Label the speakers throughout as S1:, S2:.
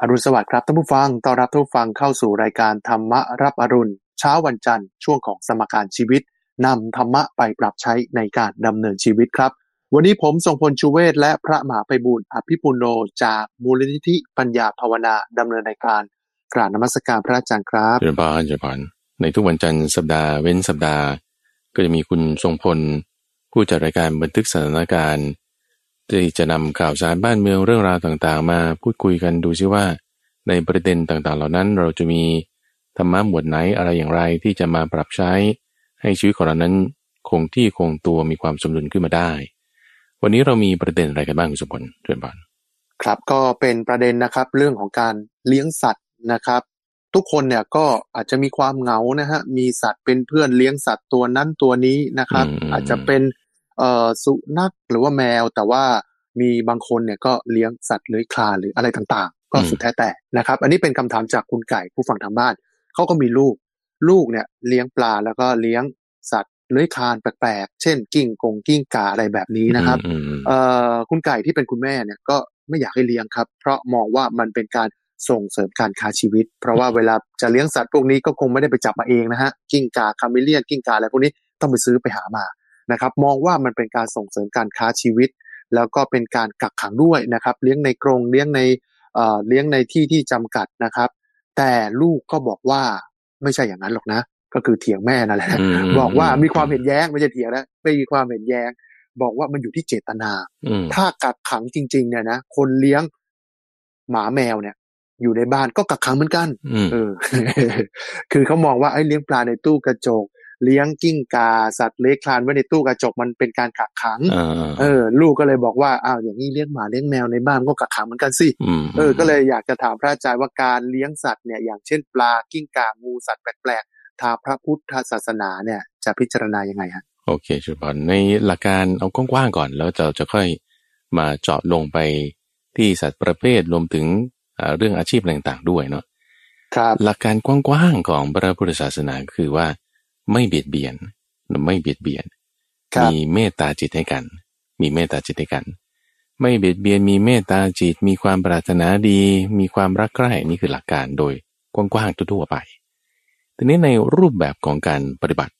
S1: อรุณสวัสดิ์ครับท่านผู้ฟัง ต้อนรับท่านผู้ฟังเข้าสู่รายการธรรมรับอรุณ เช้าวันจันทร์ ช่วงของสมการชีวิตนำธรรมะไปปรับใช้ในการดำเนินชีวิตครับ วันนี้ผมทรงพลชูเวศและพระมหาไพบูลอภิปุโนจากมูลนิธิปัญญาภาวนาดำเนินรายการกราบนมัสการพระอาจารย์ครับ
S2: เจริญพรเจริญพรในทุกวันจันทร์สัปดาห์เว้นสัปดาห์ ก็จะมีคุณทรงพล ผู้จัดรายการบันทึกสถานการณ์ ที่จะนำข่าวสารบ้านเมืองเรื่องราวต่างๆ มาพูดคุยกันดูซิว่า ในประเด็นต่างๆ เหล่านั้นเราจะมีธรรมะหมวดไหนอะไรอย่างไรที่จะมาปรับใช้ ให้ชีวิตของเรานั้นคงที่คงตัวมีความสมดุลขึ้นมาได้ วันนี้เรามีประเด็นอะไรกันบ้างคุณสมพลเจริญพร
S1: ครับก็เป็นประเด็นนะครับเรื่องของการเลี้ยงสัตว์นะครับ ทุกคนเนี่ยก็อาจจะมีความเหงานะฮะมีสัตว์เป็นเพื่อนเลี้ยงสัตว์ตัวนั้นตัวนี้นะครับ อาจจะเป็น เอ่อสุนัขหรือว่าแมว แต่ว่ามีบางคนเนี่ยก็เลี้ยงสัตว์เลื้อยคลานหรืออะไรต่างๆ ก็สุดแท้แต่นะครับ อันนี้เป็นคำถามจากคุณไก่ผู้ฟังทางบ้านเขาก็มีลูก ลูกเนี่ยเลี้ยงปลาแล้วก็เลี้ยงสัตว์เลื้อยคลานแปลกๆ เช่น กิ้งกงกิ้งกาอะไรแบบนี้นะครับ
S2: อืมอืม
S1: เอ่อคุณไก่ที่เป็นคุณแม่เนี่ยก็ไม่อยากให้เลี้ยงครับ เพราะมองว่ามันเป็นการส่งเสริมการค้าชีวิต เพราะว่าเวลาจะเลี้ยงสัตว์พวกนี้ก็คงไม่ได้ไปจับมาเองนะฮะกิ้งกา chameleon กิ้งกาอะไรพวกนี้ต้องไปซื้อไปหามา นะครับมองว่ามันเป็นการส่งเสริมการค้าชีวิต แล้วก็เป็นการกักขังด้วยนะครับ เลี้ยงในกรงเลี้ยงในเอ่อเลี้ยงในที่ที่จำกัดนะครับ แต่ลูกก็บอกว่าไม่ใช่อย่างนั้นหรอกนะ ก็คือเถียงแม่นั่นแหละ
S2: ม
S1: บอกว่ามีความเห็นแย้งไม่ใช่เถียงนะไม่มีความเห็นแย้ง บอกว่ามันอยู่ที่เจตนา
S2: อืม
S1: ถ้ากักขังจริง ๆ เนี่ยนะคนเลี้ยงหมาแมวเนี่ย อยู่ในบ้านก็กักขังเหมือนกัน
S2: อืม
S1: เออ คือเขามองว่าไอ้เลี้ยงปลาในตู้กระจก เลี้ยงกิ้งกาสัตว์เลื้อยคลานไว้ในตู้กระจกมันเป็นการกักขัง
S2: อ่า
S1: เออ ลูกก็เลยบอกว่าอ้าวอย่างนี้เลี้ยงหมาเลี้ยงแมวในบ้านก็กักขังเหมือนกันสิ
S2: อืม
S1: เออ ก็เลยอยากจะถามพระอาจารย์ว่าการเลี้ยงสัตว์เนี่ยอย่างเช่นปลากิ้งกางูสัตว์แปลกๆทางพระพุทธศาสนาเนี่ยจะพิจารณายังไงฮะ
S2: โอเคเจริญพรในหลักการเอากว้างๆก่อน แล้วเราจะค่อยมาเจาะลงไปที่สัตว์ประเภทรวมถึงอ่าเรื่องอาชีพอะไรต่างๆด้วยเนาะ
S1: ครับ
S2: หลักการกว้างๆของพระพุทธศาสนาคือว่า ไม่เบียดเบียนไม่เบียดเบียน
S1: ครับ
S2: มีเมตตาจิตให้กัน มีเมตตาจิตให้กัน ไม่เบียดเบียนมีเมตตาจิต มีความปรารถนาดี มีความรักใคร่นี่คือหลักการโดยกว้างๆทั่วๆไป ทีนี้ในรูปแบบของการปฏิบัติ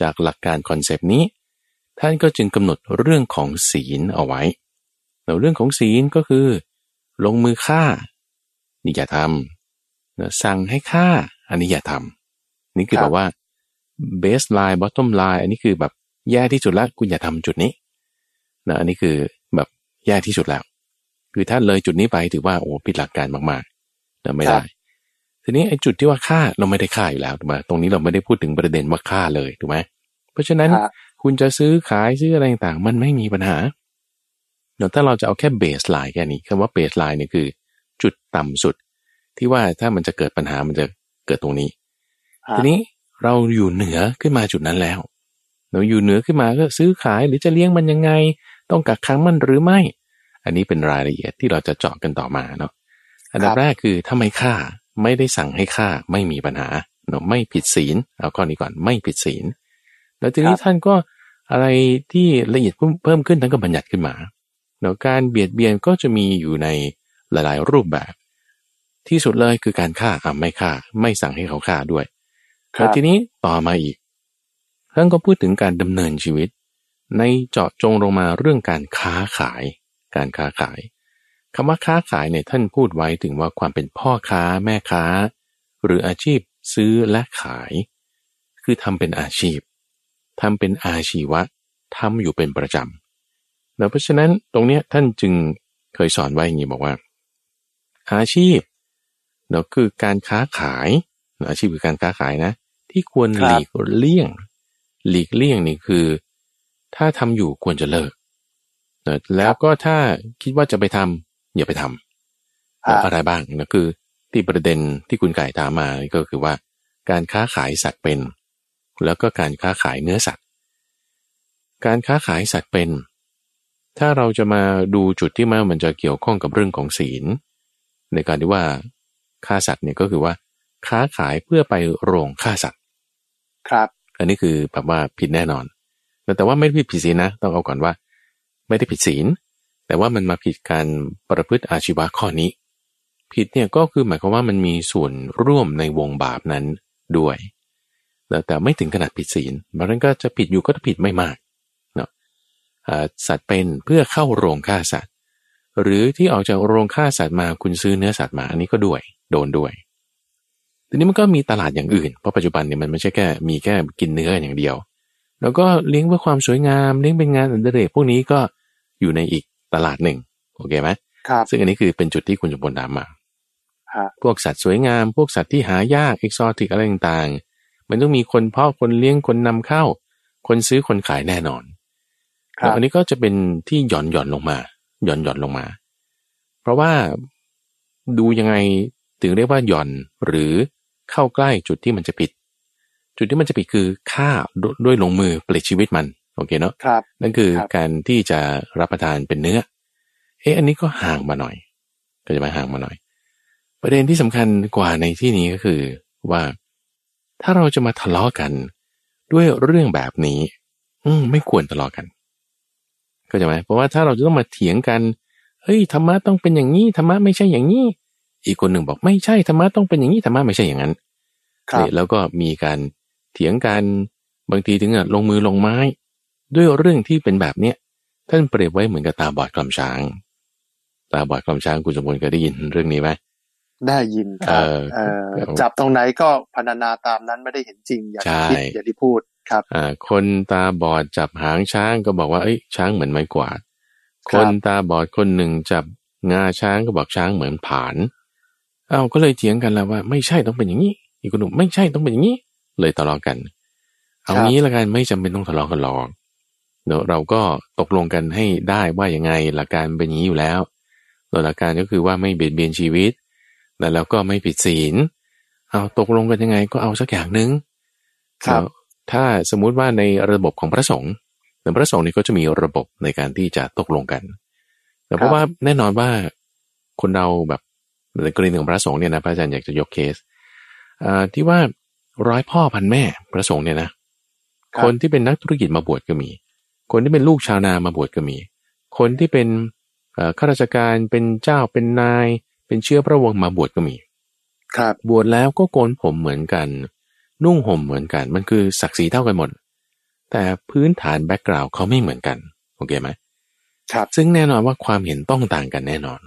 S2: จากหลักการ concept นี้ ท่านก็จึงกำหนดเรื่องของศีลเอาไว้แล้วเรื่องของศีลก็คือ ลงมือฆ่านี่อย่าทำนะสั่งให้ฆ่าอันนี้อย่าทำนี่คือ
S1: ครับ
S2: แบบว่า base line bottom line อันนี้คือแบบแย่ที่สุดแล้วคุณอย่าทำจุดนี้นะอันนี้คือแบบแย่ที่สุดแล้ว คือถ้าเลยจุดนี้ไปถือว่าโอ้ผิดหลักการมากๆนะไม่ได้ ทีนี้ไอ้จุดที่ว่าฆ่าเราไม่ได้ฆ่าอยู่แล้วถูกไหมตรงนี้เราไม่ได้พูดถึงประเด็นว่าฆ่าเลยถูกไหมเพราะฉะนั้น
S1: ครับ
S2: คุณจะซื้อขายซื้ออะไรต่างๆมันไม่มีปัญหาเดี๋ยวถ้าเราจะเอาแค่เบสไลน์แค่นี้คำว่าเบสไลน์เนี่ยคือ จุดต่ำสุด ที่ว่าถ้ามันจะเกิดปัญหามันจะเกิดตรงนี้
S1: ฮะ
S2: ทีนี้ เราอยู่เหนือขึ้นมาจุดนั้นแล้ว เราอยู่เหนือขึ้นมาก็ซื้อขายหรือจะเลี้ยงมันยังไง ต้องกักขังมันหรือไม่ อันนี้เป็นรายละเอียดที่เราจะเจาะกันต่อมาเนาะอันดับแรกคือถ้าไม่ฆ่าไม่ได้สั่งให้ฆ่าไม่มีปัญหาเนาะไม่ผิดศีลเอาข้อนี้ก่อนไม่ผิดศีล แล้วทีนี้ท่านก็อะไรที่ละเอียดเพิ่มเพิ่มขึ้นท่านก็บัญญัติขึ้นมาเนาะการเบียดเบียนก็จะมีอยู่ในหลาย ๆ รูปแบบ ที่สุดเลยคือการฆ่าอะไม่ฆ่า ไม่สั่งให้เขาฆ่าด้วย
S1: ครั
S2: แล้ว
S1: บ
S2: ทีนี้ต่อมาอีกท่านก็พูดถึงการดำเนินชีวิต ในเจาะจงลงมาเรื่องการค้าขาย การค้าขายคำว่าค้าขายเนี่ยท่านพูดไว้ถึงว่าความเป็นพ่อค้าแม่ค้า หรืออาชีพซื้อและขาย คือทำเป็นอาชีพทำเป็นอาชีวะทำอยู่เป็นประจำแล้วเพราะฉะนั้นตรงเนี้ยท่านจึงเคยสอนไว้อย่างนี้บอกว่า อาชีพเนาะคือการค้าขาย อาชีพคือการค้าขายนะ ที่ควร
S1: ครั
S2: ห
S1: บ
S2: ลีกเลี่ยง หลีกเลี่ยงนี่คือ ถ้าทำอยู่ควรจะเลิกเนอะแล้วก็ถ้าคิดว่าจะไปทำอย่าไปทำ
S1: ฮะ
S2: อะไรบ้างนะคือ ที่ประเด็นที่คุณไก่ถามมาก็คือว่า การค้าขายสัตว์เป็น แล้วก็การค้าขายเนื้อสัตว์ การค้าขายสัตว์เป็น ถ้าเราจะมาดูจุดที่มันมันจะเกี่ยวข้องกับเรื่องของศีล ในการที่ว่าฆ่าสัตว์เนี่ยก็คือว่า ค้าขายเพื่อไปโรงฆ่าสัตว์
S1: ครับ
S2: อันนี้คือแบบว่าผิดแน่นอน แต่ว่าไม่ได้ผิดผิดศีลนะ ต้องเอาก่อนว่า ไม่ได้ผิดศีล แต่ว่ามันมาผิดการประพฤติอาชีวะข้อนี้ ผิดเนี่ยก็คือหมายความว่ามันมีส่วนร่วมในวงบาปนั้นด้วย แต่ไม่ถึงขนาดผิดศีลบางครั้งก็จะผิดอยู่ก็ผิดไม่มากเนาะสัตว์เป็นเพื่อเข้าโรงฆ่าสัตว์ หรือที่ออกจากโรงฆ่าสัตว์มาคุณซื้อเนื้อสัตว์มาอันนี้ก็ด้วย โดนด้วย ทีนี้มันก็มีตลาดอย่างอื่น เพราะปัจจุบันเนี่ยมันไม่ใช่แค่มีแค่กินเนื้ออย่างเดียว แล้วก็เลี้ยงเพื่อความสวยงามเลี้ยงเป็นงานอันเดเรกพวกนี้ก็อยู่ในอีกตลาดหนึ่งโอเคไหม
S1: ครับ
S2: ซึ่งอันนี้คือเป็นจุดที่คุณจุบลถามมาพวกสัตว์สวยงาม พวกสัตว์ที่หายากเอกซอติกอะไรต่างๆ มันต้องมีคนเพาะคนเลี้ยงคนนำเข้า คนซื้อคนขายแน่นอนอันนี้ก็จะเป็นที่หย่อนหย่อนลงมา หย่อนหย่อนลงมา เพราะว่าดูยังไงถึงเรียกว่าหย่อนหรือ เข้าใกล้จุดที่มันจะผิด จุดที่มันจะผิดคือฆ่าด้วยลงมือปลิดชีวิตมันโอเคเนาะนั่นคือการที่จะรับประทานเป็นเนื้อ เอ๊ะอันนี้ก็ห่างมาหน่อย ก็จะมาห่างมาหน่อย ประเด็นที่สำคัญกว่าในที่นี้ก็คือว่าถ้าเราจะมาทะเลาะกัน ด้วยเรื่องแบบนี้ อืมไม่ควรทะเลาะกันก็จะไหมเพราะว่าถ้าเราจะต้องมาเถียงกันเฮ้ยธรรมะต้องเป็นอย่างนี้ธรรมะไม่ใช่อย่างนี้ อีกคนหนึ่งบอกไม่ใช่ธรรมะต้องเป็นอย่างนี้ธรรมะไม่ใช่อย่างนั้นแล้วก็มีการเถียงกันบางทีถึงลงมือลงไม้ ด้วยเรื่องที่เป็นแบบเนี้ยท่านเปรียบไว้เหมือนกับตาบอดกลำช้าง ตาบอดกลำช้างคุณสมบูรณ์เคยได้ยินเรื่องนี้ไหม
S1: ได้ยินครับจับตรงไหนก็พรรณนาตามนั้นไม่ได้เห็นจริงอย่างที่อย่างที่พูดครับ
S2: อ่าคนตาบอดจับหางช้างก็บอกว่าเอ้ยช้างเหมือนไม้กวาด คนตาบอดคนหนึ่งจับงาช้างก็บอกช้างเหมือนผาน เอาก็เลยเถียงกันแล้วว่า ไม่ใช่ต้องเป็นอย่างนี้ อีกคนหนุ่มไม่ใช่ต้องเป็นอย่างนี้ เลยทะเลาะกัน เอางี้ละกันไม่จำเป็นต้องทะเลาะกันหรอกเดี๋ยวเราก็ตกลงกันให้ได้ว่ายังไงหลักการเป็นอย่างนี้อยู่แล้วหลักการก็คือว่าไม่เบียดเบียนชีวิต แล้วก็ไม่ผิดศีล เอาตกลงกันยังไงก็เอาสักอย่างหนึ่ง
S1: ครับ
S2: ถ้าสมมุติว่าในระบบของพระสงฆ์ในพระสงฆ์นี่ก็จะมีระบบในการที่จะตกลงกัน แต่เพราะว่าแน่นอนว่าคนเราแบบ ในกรณีของพระสงฆ์เนี่ยนะพระอาจารย์อยากจะยกเคสที่ว่าร้อยพ่อพันแม่พระสงฆ์เนี่ยนะ คนที่เป็นนักธุรกิจมาบวชก็มี คนที่เป็นลูกชาวนามาบวชก็มี คนที่เป็นข้าราชการเป็นเจ้าเป็นนาย เป็นเชื้อพระวงศ์มาบวชก็มี
S1: ครับ
S2: บวชแล้วก็โกนผมเหมือนกัน นุ่งห่มเหมือนกัน มันคือศักดิ์ศรีเท่ากันหมด แต่พื้นฐานแบ็กกราวด์เขาไม่เหมือนกันโอเคไหม
S1: ครับ
S2: ซึ่งแน่นอนว่าความเห็นต้องต่างกันแน่นอน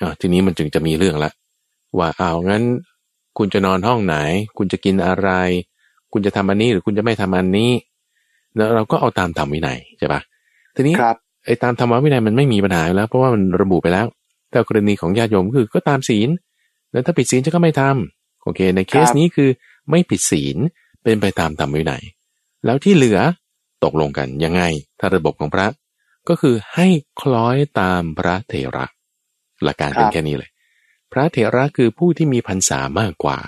S2: อทีนี้มันจึงจะมีเรื่องละ ว่าเอางั้น คุณจะนอนห้องไหน คุณจะกินอะไร คุณจะทำอันนี้หรือคุณจะไม่ทำอันนี้แล้วเราก็เอาตามธรรมวินัยใช่ปะทีนี้ไอ้ตามธรรมวินัยมันไม่มีปัญหาแล้ว เพราะว่ามันระบุไปแล้ว แต่กรณีของญาติโยมคือก็ตามศีลแล้วถ้าผิดศีลจะก็ไม่ทำโอเค ในเคสนี้คือไม่ผิดศีลเป็นไปตามธรรมวินัยแล้วที่เหลือตกลงกันยังไงถ้าระบบของพระ ก็คือให้คล้อยตามพระเถระ หลักการเป็นแค่นี้เลย พระเถระคือผู้ที่มีพรรษามากกว่า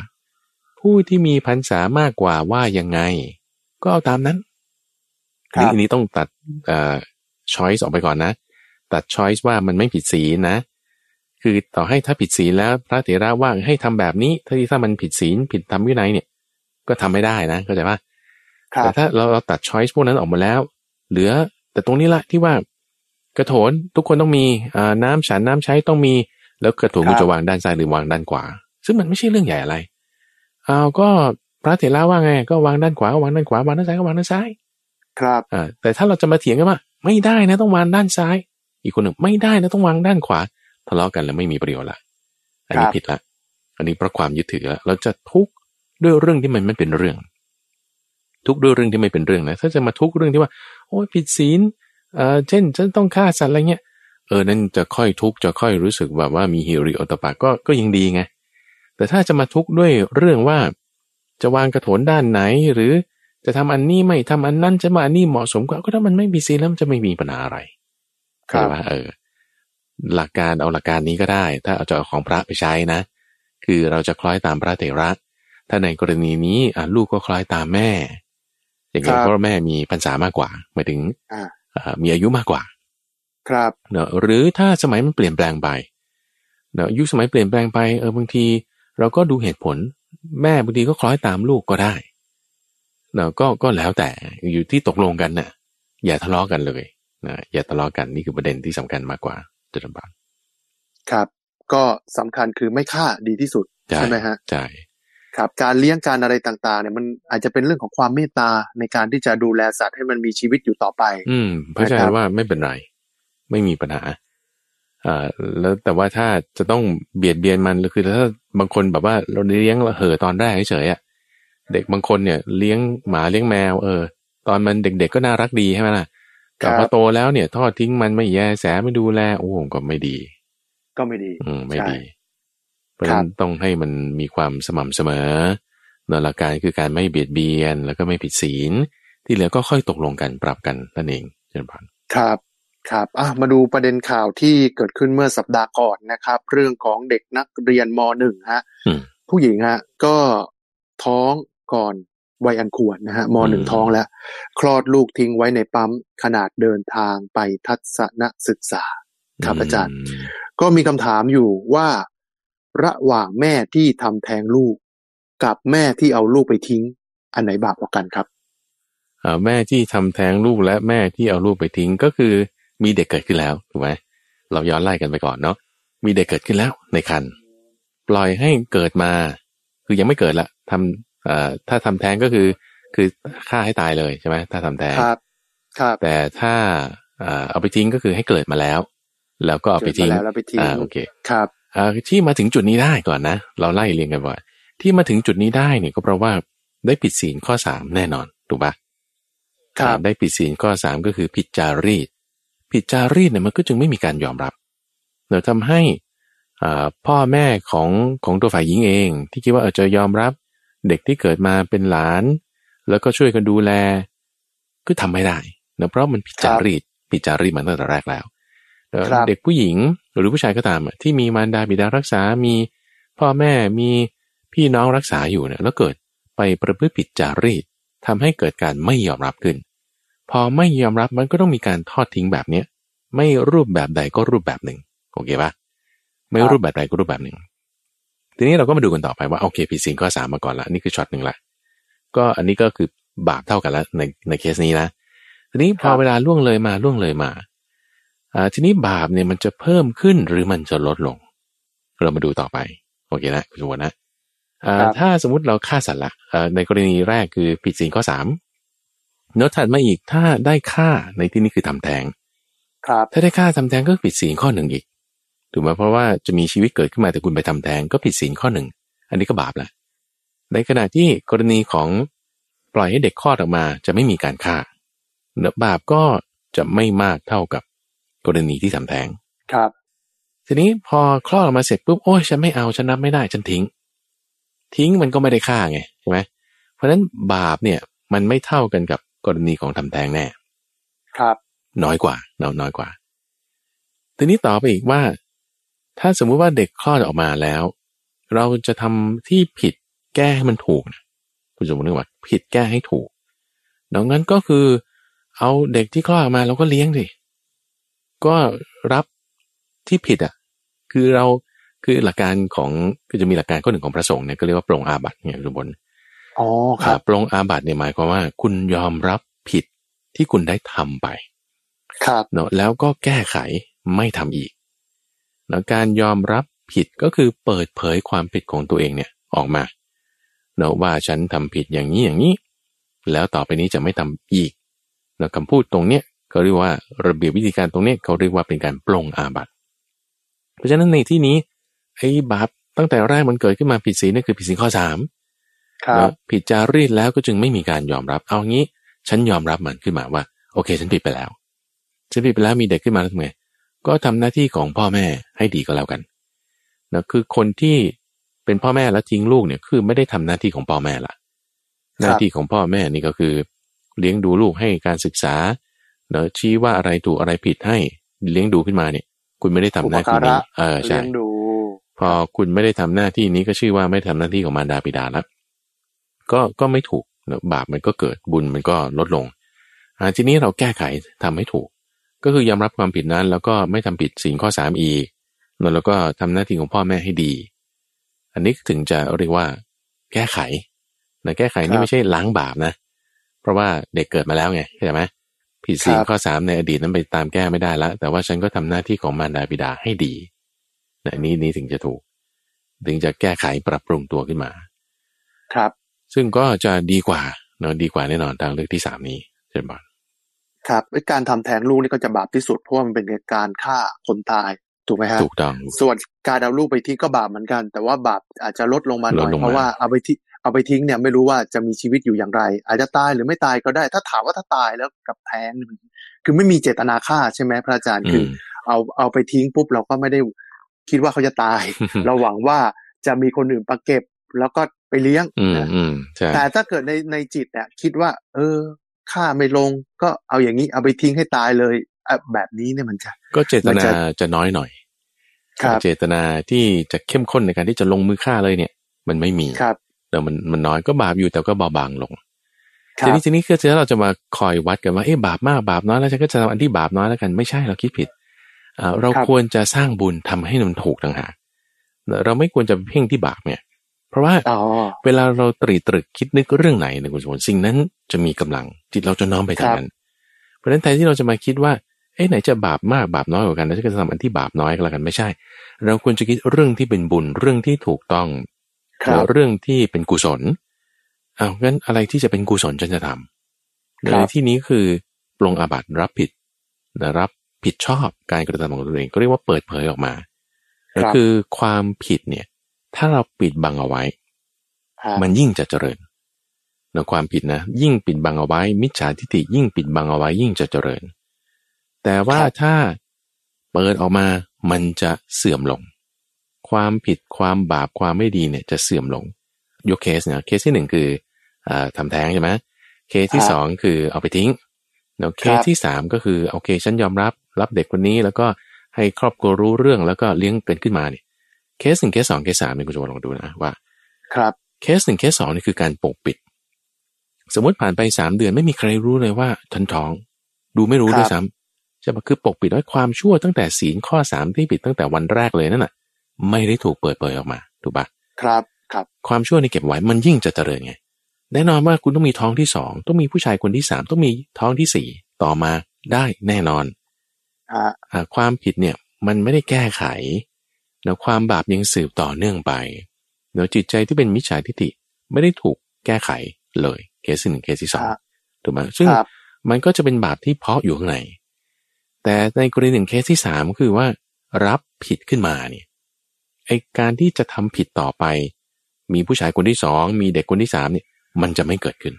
S2: ผู้ที่มีพรรษามากกว่าว่ายังไง ก็เอาตามนั้นนี่อันนี้ต้องตัดเอ่อ choice ออกไปก่อนนะ ตัด choice ว่ามันไม่ผิดศีลนะ คือต่อให้ถ้าผิดศีลแล้ว พระเถระว่าให้ทำแบบนี้ ถ้าที่ถ้ามันผิดศีลผิดธรรมวินัยเนี่ย ก็ทำไม่ได้นะเข้าใจปะแต่ถ้าเราเราตัด choice พวกนั้นออกมาแล้ว เหลือแต่ตรงนี้ละที่ว่า กระโถนทุกคนต้องมีน้ำฉันน้ำใช้ต้องมี แล้วกระโถนจะวางด้านซ้ายหรือวางด้านขวา ซึ่งมันไม่ใช่เรื่องใหญ่อะไรเอาก็พระเถระว่าไง ก็วางด้านขวาก็วางด้านขวาวางด้านซ้ายก็วางด้านซ้าย
S1: ครับ
S2: อ่าแต่ถ้าเราจะมาเถียงกันว่าไม่ได้นะต้องวางด้านซ้าย อีกคนหนึ่งไม่ได้นะต้องวางด้านขวาทะเลาะกันแล้วไม่มีประโยชน์ละอันนี้ผิดละอันนี้เพราะความยึดถือละเราจะทุกข์ด้วยเรื่องที่มันไม่เป็นเรื่อง ทุกข์ด้วยเรื่องที่ไม่เป็นเรื่องนะถ้าจะมาทุกข์เรื่องที่ว่า โอ้ยผิดศีล เออเช่นฉันต้องฆ่าสัตว์อะไรเงี้ยเออนั่นจะค่อยทุกข์จะค่อยรู้สึกแบบว่ามีฮิริโอตปะก็ก็ยังดีไงแต่ถ้าจะมาทุกข์ด้วยเรื่องว่า จะวางกระโถนด้านไหนหรือจะทำอันนี้ไม่ทำอันนั้นจะมาอันนี้เหมาะสมกว่าก็ถ้ามันไม่มีศีลแล้วมันจะไม่มีปัญหาอะไรครับว่าเออ หลักการเอาหลักการนี้ก็ได้ ถ้าเอาจะเอาของพระไปใช้นะ คือเราจะคล้อยตามพระเถระถ้าในกรณีนี้อ่ลูกก็คล้อยตามแม่ อย่างเงี้ยเพราะแม่มีพรรษามากกว่าหมายถึง มีอายุมากกว่า
S1: ครับ
S2: เนอะหรือถ้าสมัยมันเปลี่ยนแปลงไปเนอะยุคสมัยเปลี่ยนแปลงไปเออบางที เราก็ดูเหตุผล แม่บางทีก็คล้อยตามลูกก็ได้เนอะก็ก็แล้วแต่อยู่ที่ตกลงกันเนะ่ยอย่าทะเลาะกันเลยนะอย่าทะเลาะกันนี่คือประเด็นที่สำคัญมากกว่าจุดบาน
S1: ครับ ก็สำคัญคือไม่ฆ่าดีที่สุด
S2: ใช่
S1: ใช่ไหมฮะ
S2: ใช่
S1: ครับการเลี้ยงการอะไรต่างๆเนี่ยมันอาจจะเป็นเรื่องของความเมตตาในการที่จะดูแลสัตว์ให้มันมีชีวิตอยู่ต่อไป
S2: อืมเพราะฉะ
S1: นะครั
S2: นั้น
S1: บ
S2: ว่าไม่เป็นไร ไม่มีปัญหาอ่าแล้วแต่ว่าถ้าจะต้องเบียดเบียนมันคือถ้าบางคนแบบว่าเราเลี้ยงเห่อะตอนแรกเฉยๆอะเด็กบางคนเนี่ย เลี้ยงหมาเลี้ยงแมว เออ ตอนมันเด็กๆก็น่ารักดีใช่ไหมล่ะแต่พอโตแล้วเนี่ย ทอดทิ้งมันไม่แยแสไม่ดูแลโอ้โหก็ไม่ดี
S1: ก็ไม่ดี
S2: อืมไม่
S1: ใช่
S2: ดี เพราะฉะนั้น
S1: ครับ
S2: ต้องให้มันมีความสม่ำเสมอเนนหลักการคือการไม่เบียดเบียน แล้วก็ไม่ผิดศีล ที่เหลือก็ค่อยตกลงกันปรับกันนั่นเองเช่นพัน
S1: ครับครับอะมาดูประเด็นข่าวที่เกิดขึ้นเมื่อสัปดาห์ก่อนนะครับ เรื่องของเด็กนักเรียนมหนึ่งฮะ
S2: อืม
S1: ผู้หญิงฮะก็ท้องก่อนวัยอันควรนะฮะมหนึ่ง
S2: อืม
S1: ท้องแล้ว คลอดลูกทิ้งไว้ในปั๊มขนาดเดินทางไปทัศนศึกษาครับอาจารย์
S2: ม
S1: ก็มีคำถามอยู่ว่า ระหว่างแม่ที่ทำแท้งลูก กับแม่ที่เอาลูกไปทิ้ง อันไหนบาปกว่ากันครับ
S2: อ่าแม่ที่ทำแท้งลูกและแม่ที่เอาลูกไปทิ้งก็คือมีเด็กเกิดขึ้นแล้วถูกไหมเราย้อนไล่กันไปก่อนเนาะมีเด็กเกิดขึ้นแล้วในครรภ์ปล่อยให้เกิดมา คือยังไม่เกิดละทำเอ่อถ้าทำแท้งก็คือ คือฆ่าให้ตายเลยใช่ไหมถ้าทำแท้ง
S1: ครับ ครับ
S2: แต่ถ้าเอ่อเอาไปทิ้งก็คือให้เกิดมาแล้ว แล้วก็เอาไป
S1: เกิด
S2: ทิ้ง
S1: มาแล้วแล้วไปทิ้ง
S2: อ่าโอเค
S1: ครับ
S2: อ่า ที่มาถึงจุดนี้ได้ก่อนนะ เราไล่เรียงกันว่าที่มาถึงจุดนี้ได้เนี่ยก็เพราะว่าได้ผิดศีลข้อสามแน่นอนถูกปะ
S1: ครับ
S2: อ่าได้ผิดศีลข้อสามก็คือผิดจารีต ผิดจารีตเนี่ยมันก็จึงไม่มีการยอมรับเดี๋ยวทำให้อ่าพ่อแม่ของของตัวฝ่ายหญิงเอง ที่คิดว่าเออจะยอมรับ เด็กที่เกิดมาเป็นหลาน แล้วก็ช่วยกันดูแล ก็ทำไม่ได้เนะเพราะมันผิดจารีตผิดจารีตมาตั้งแต่แรกแล้ว เอ่อ
S1: ครับ
S2: เด็กผู้หญิงหรือผู้ชายก็ตามอะที่มีมารดาบิดารักษา มีพ่อแม่มีพี่น้องรักษาอยู่เนี่ยแล้วเกิดไปประพฤติผิดจารีตทำให้เกิดการไม่ยอมรับขึ้น พอไม่ยอมรับมันก็ต้องมีการทอดทิ้งแบบเนี้ยไม่รูปแบบใดก็รูปแบบหนึ่งโอเคปะไม่รูปแบบใดก็รูปแบบหนึ่ง ทีนี้เราก็มาดูกันต่อไปว่าโอเคผิดศีลข้อสามมาก่อนละนี่คือช็อตหนึ่งละก็อันนี้ก็คือบาปเท่ากันแล้วในในเคสนี้นะ ทีนี้พอ
S1: ครับ
S2: เวลาล่วงเลยมาล่วงเลยมาอ่า ทีนี้บาปเนี่ยมันจะเพิ่มขึ้นหรือมันจะลดลง เรามาดูต่อไป โอเคนะคุณชวนนะอ่า
S1: ครับ
S2: ถ้าสมมติเราฆ่าสัตว์ละเอ่อในกรณีแรกคือผิดศีลข้อสามเนื้อถัดมาอีกถ้าได้ฆ่าในที่นี้คือทำแท้ง
S1: ครับ
S2: ถ้าได้ฆ่าทำแท้งก็ผิดศีลข้อหนึ่งอีกถูกไหมเพราะว่าจะมีชีวิตเกิดขึ้นมาแต่คุณไปทำแท้งก็ผิดศีลข้อหนึ่ง อันนี้ก็บาปละในขณะที่กรณีของปล่อยให้เด็กคลอดออกมาจะไม่มีการฆ่าเนื้อบาปก็จะไม่มากเท่ากับ กรณีที่ทำแท้ง
S1: ครับ
S2: ทีนี้พอคลอดออกมาเสร็จปุ๊บโอ้ยฉันไม่เอาฉันนับไม่ได้ฉันทิ้ง ทิ้งมันก็ไม่ได้ฆ่าไงใช่ไหมเพราะฉะนั้นบาปเนี่ยมันไม่เท่ากันกับกรณีของทำแท้งแน่
S1: ครับ
S2: น้อยกว่าเราน้อยกว่า ทีนี้ต่อไปอีกว่า ถ้าสมมุติว่าเด็กคลอดออกมาแล้ว เราจะทำที่ผิดแก้ให้มันถูกนะคุณสมมติว่าผิดแก้ให้ถูกดังนั้นก็คือ เอาเด็กที่คลอดออกมาเราก็เลี้ยงสิ ก็รับที่ผิดอะ คือเราคือหลักการของคือจะมีหลักการข้อหนึ่งของพระสงฆ์เนี่ยก็เรียกว่าปรงอาบัติเนี่ยคุณสมบัติ
S1: อ๋อครับ
S2: ปรงอาบัติเนี่ยหมายความว่า คุณยอมรับผิดที่คุณได้ทำไป
S1: ครับ
S2: เนาะแล้วก็แก้ไขไม่ทำอีกแล้วการยอมรับผิดก็คือเปิดเผยความผิดของตัวเองเนี่ยออกมาเนาะว่าฉันทำผิดอย่างนี้อย่างนี้ แล้วต่อไปนี้จะไม่ทำอีกเนาะคำพูดตรงเนี้ย เขาเรียกว่าระเบียบวิธีการตรงเนี้ยเขาเรียกว่าเป็นการปลงอาบัติเพราะฉะนั้นในที่นี้ไอ้บาปตั้งแต่แรกมันเกิดขึ้นมาผิดศีลนั่นคือผิดศีลข้อสาม
S1: ครั
S2: แล้
S1: บ
S2: วผิดจารีตแล้วก็จึงไม่มีการยอมรับ เอางี้ ฉันยอมรับมันขึ้นมาว่า โอเค ฉันผิดไปแล้วฉันผิดไปแล้วมีเด็กขึ้นมาแล้วทำไงก็ทำหน้าที่ของพ่อแม่ให้ดีก็แล้วกันนะคือคนที่เป็นพ่อแม่แล้วทิ้งลูกเนี่ยคือไม่ได้ทำหน้าที่ของพ่อแม่ละหน้าที่ของพ่อแม่นี่ก็คือ เลี้ยงดูลูกให้การศึกษา เนาะชี้ว่าอะไรถูกอะไรผิดให้เลี้ยงดูขึ้นมาเนี่ย คุณไม่ได้ทำหน้าที่นี้เออใช่
S1: เลี้ยงดู
S2: พอคุณไม่ได้ทำหน้าที่นี้ก็ชื่อว่าไม่ทำหน้าที่ของมารดาบิดาแล้วก็ก็ไม่ถูกเนอะบาปมันก็เกิดบุญมันก็ลดลงอ่าทีนี้เราแก้ไขทำให้ถูก ก็คือยอมรับความผิดนั้น แล้วก็ไม่ทำผิดสิ่งข้อสามอีกเนอะแล้วก็ทำหน้าที่ของพ่อแม่ให้ดี อันนี้ถึงจะเรียกว่า แก้ไขนะแก้ไข
S1: ครั
S2: นี่
S1: บ
S2: ไม่ใช่ล้างบาปนะ เพราะว่าเด็กเกิดมาแล้วไงเข้าใจไหม ผิดสิ่ง
S1: ครับ
S2: ข้อสามในอดีตนั้นไปตามแก้ไม่ได้แล้วแต่ว่าฉันก็ทำหน้าที่ของมารดาบิดาให้ดีอันนี้นี้ถึงจะถูก ถึงจะแก้ไขปรับปรุงตัวขึ้นมา
S1: ครับ
S2: ซึ่งก็จะดีกว่าเนาะดีกว่าแน่นอนทางเลือกที่สามนี้เช่นบอล
S1: ครับไอ้การทำแท้งลูกนี่ก็จะบาปที่สุดเพราะว่ามันเป็นการฆ่าคนตายถูกไหมฮะ
S2: ถูกต้อง
S1: ส่วนการเอาลูกไปทิ้งก็บาปเหมือนกัน แต่ว่าบาปอาจจะลดลงมาหน่อย
S2: ลดลงมา
S1: เพราะว่าเอาไปทิ้ง เอาไปทิ้งเนี่ยไม่รู้ว่าจะมีชีวิตอยู่อย่างไร อาจจะตายหรือไม่ตายก็ได้ ถ้าถามว่าถ้าตายแล้วกับแท้งเนี่ยมันคือไม่มีเจตนาฆ่าใช่ไหมพระอาจารย์คือ
S2: ม
S1: เอาเอาไปทิ้งปุ๊บเราก็ไม่ได้คิดว่าเขาจะตาย เราหวังว่าจะมีคนอื่นมาเก็บ แล้วก็ไปเลี้ยง
S2: อืม
S1: นะ
S2: อืมใช่
S1: แต่ถ้าเกิดในในจิตเนี่ยคิดว่า เออฆ่าไม่ลงก็เอาอย่างนี้เอาไปทิ้งให้ตายเลยอะแบบนี้เนี่ยมันจะ
S2: ก็เจต
S1: มัน
S2: นา
S1: จะ
S2: จะน้อยหน่อย
S1: ครับ
S2: เจตนาที่จะเข้มข้นในการที่จะลงมือฆ่าเลยเนี่ย มันไม่มี
S1: ครับ
S2: แต่มันมันน้อยก็บาปอยู่แต่ก็เบาบางลง
S1: ครั
S2: ที
S1: บ
S2: นี้ทีนี้คือถ้าเราจะมาคอยวัดกันว่าเอ๊ะบาปมากบาปน้อยแล้วฉันก็จะทำอันที่บาปน้อยแล้วกันไม่ใช่เราคิดผิดอ่าเรา
S1: ครับ
S2: ควรจะสร้างบุญทำให้มันถูกต่างหากเราไม่ควรจะเพ่งที่บาปเนี่ย เพราะว่า
S1: อ๋อ
S2: เวลาเราตรีตรึกคิดนึกเรื่องไหนในกุศลสิ่งนั้นจะมีกำลังจิตเราจะน้อมไปทางนั้นเพราะฉะนั้นแทนที่เราจะมาคิดว่าเอ๊ะไหนจะบาปมากบาปน้อยกว่ากันแล้วจะทำอันที่บาปน้อยก็แล้วกันไม่ใช่ เราควรจะคิดเรื่องที่เป็นบุญเรื่องที่ถูกต้อง
S1: ครับ
S2: แล้ว เรื่องที่เป็นกุศลอ้าวงั้นอะไรที่จะเป็นกุศลฉันจะทำ
S1: ครับ
S2: ในที่นี้คือปลงอาบัติรับผิดนะรับผิดชอบการกระทำของตัวเองก็เรียกว่าเปิดเผยออกมาก็คือความผิดเนี่ย ถ้าเราปิดบังเอาไว้
S1: ฮะ
S2: มันยิ่งจะเจริญนะความผิดนะ ยิ่งปิดบังเอาไว้ มิจฉาทิฏฐิยิ่งปิดบังเอาไว้ ยิ่งจะเจริญ แต่ว่าถ้าเปิดออกมามันจะเสื่อมลง ความผิดความบาปความไม่ดีเนี่ยจะเสื่อมลง ยกเคสนะเคสที่หนึ่งคืออาทำแท้งใช่ไหมเคสที่สองคือเอาไปทิ้งแล้วเคสที่สามก็คือโอเคฉันยอมรับรับเด็กคนนี้แล้วก็ให้ครอบครัวรู้เรื่องแล้วก็เลี้ยงเป็นขึ้นมาเนี่ยเคสหนึ่งเคสสองเคสสามเนี่ยคุณจะลองดูนะว่า
S1: ครับ
S2: เคสหนึ่งเคสสองนี่คือการปกปิด สมมติผ่านไปสามเดือนไม่มีใครรู้เลยว่าฉันท้อง ดูไม่รู้
S1: ครับ
S2: ด้วยซ้ำใช่ปะคือปกปิดไว้ความชั่วตั้งแต่ศีลข้อสามที่ปิดตั้งแต่วันแรกเลยนั่นน่ะ ไม่ได้ถูกเปิดเผยออกมาถูกปะ
S1: ครับครับ
S2: ความชั่วนี่เก็บไว้มันยิ่งจะเจริญไงแน่นอนว่าคุณต้องมีท้องที่สองต้องมีผู้ชายคนที่สามต้องมีท้องที่สี่ต่อมาได้แน่นอน
S1: ฮะ
S2: อ่าความผิดเนี่ยมันไม่ได้แก้ไขแล้วความบาปยังสืบต่อเนื่องไปแล้วจิตใจที่เป็นมิจฉาทิฏฐิไม่ได้ถูกแก้ไขเลยเคสที่หนึ่งเคสที่สอง
S1: ฮะ
S2: ถูกไหมซึ่ง
S1: ครับ
S2: มันก็จะเป็นบาปที่เพาะอยู่ข้างในแต่ในกรณีหนึ่งเคสที่สามก็คือว่า รับผิดขึ้นมาเนี่ย ไอการที่จะทำผิดต่อไป มีผู้ชายคนที่สองมีเด็กคนที่สามเนี่ยมันจะไม่เกิดขึ้น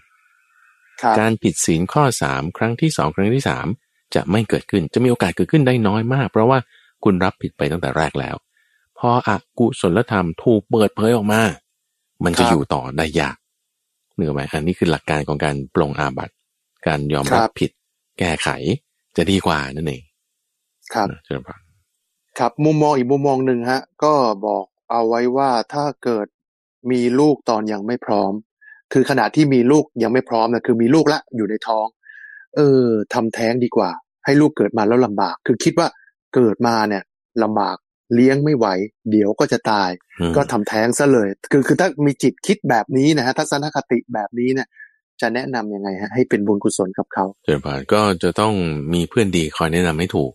S1: ครับ
S2: การผิดศีลข้อสามครั้งที่สองครั้งที่สามจะไม่เกิดขึ้นจะมีโอกาสเกิดขึ้นได้น้อยมาก เพราะว่าคุณรับผิดไปตั้งแต่แรกแล้ว พออกุศลธรรมถูกเปิดเผยออกมา มันจะอยู่ต่อได้ยากเนื้ออกไหมอันนี้คือหลักการของการปลงอาบัติการยอมรับผิด แก้ไขจะดีกว่านั่นเอง
S1: ครับ
S2: นะเจริญพร
S1: ครับมุมมองอีกมุมมองหนึ่งฮะ ก็บอกเอาไว้ว่าถ้าเกิดมีลูกตอนยังไม่พร้อม คือขณะที่มีลูกยังไม่พร้อมนะคือมีลูกละอยู่ในท้อง เออทำแท้งดีกว่า ให้ลูกเกิดมาแล้วลำบาก คือคิดว่าเกิดมาเนี่ยลำบากเลี้ยงไม่ไหว เดี๋ยวก็จะตาย
S2: อืม
S1: ก็ทำแท้งซะเลย คือคือถ้ามีจิตคิดแบบนี้นะฮะทัศนคติแบบนี้เนี่ยจะแนะนำยังไงฮะให้เป็นบุญกุศลกับเขา
S2: เจริญพรก็จะต้องมีเพื่อนดีคอยแนะนำให้ถูก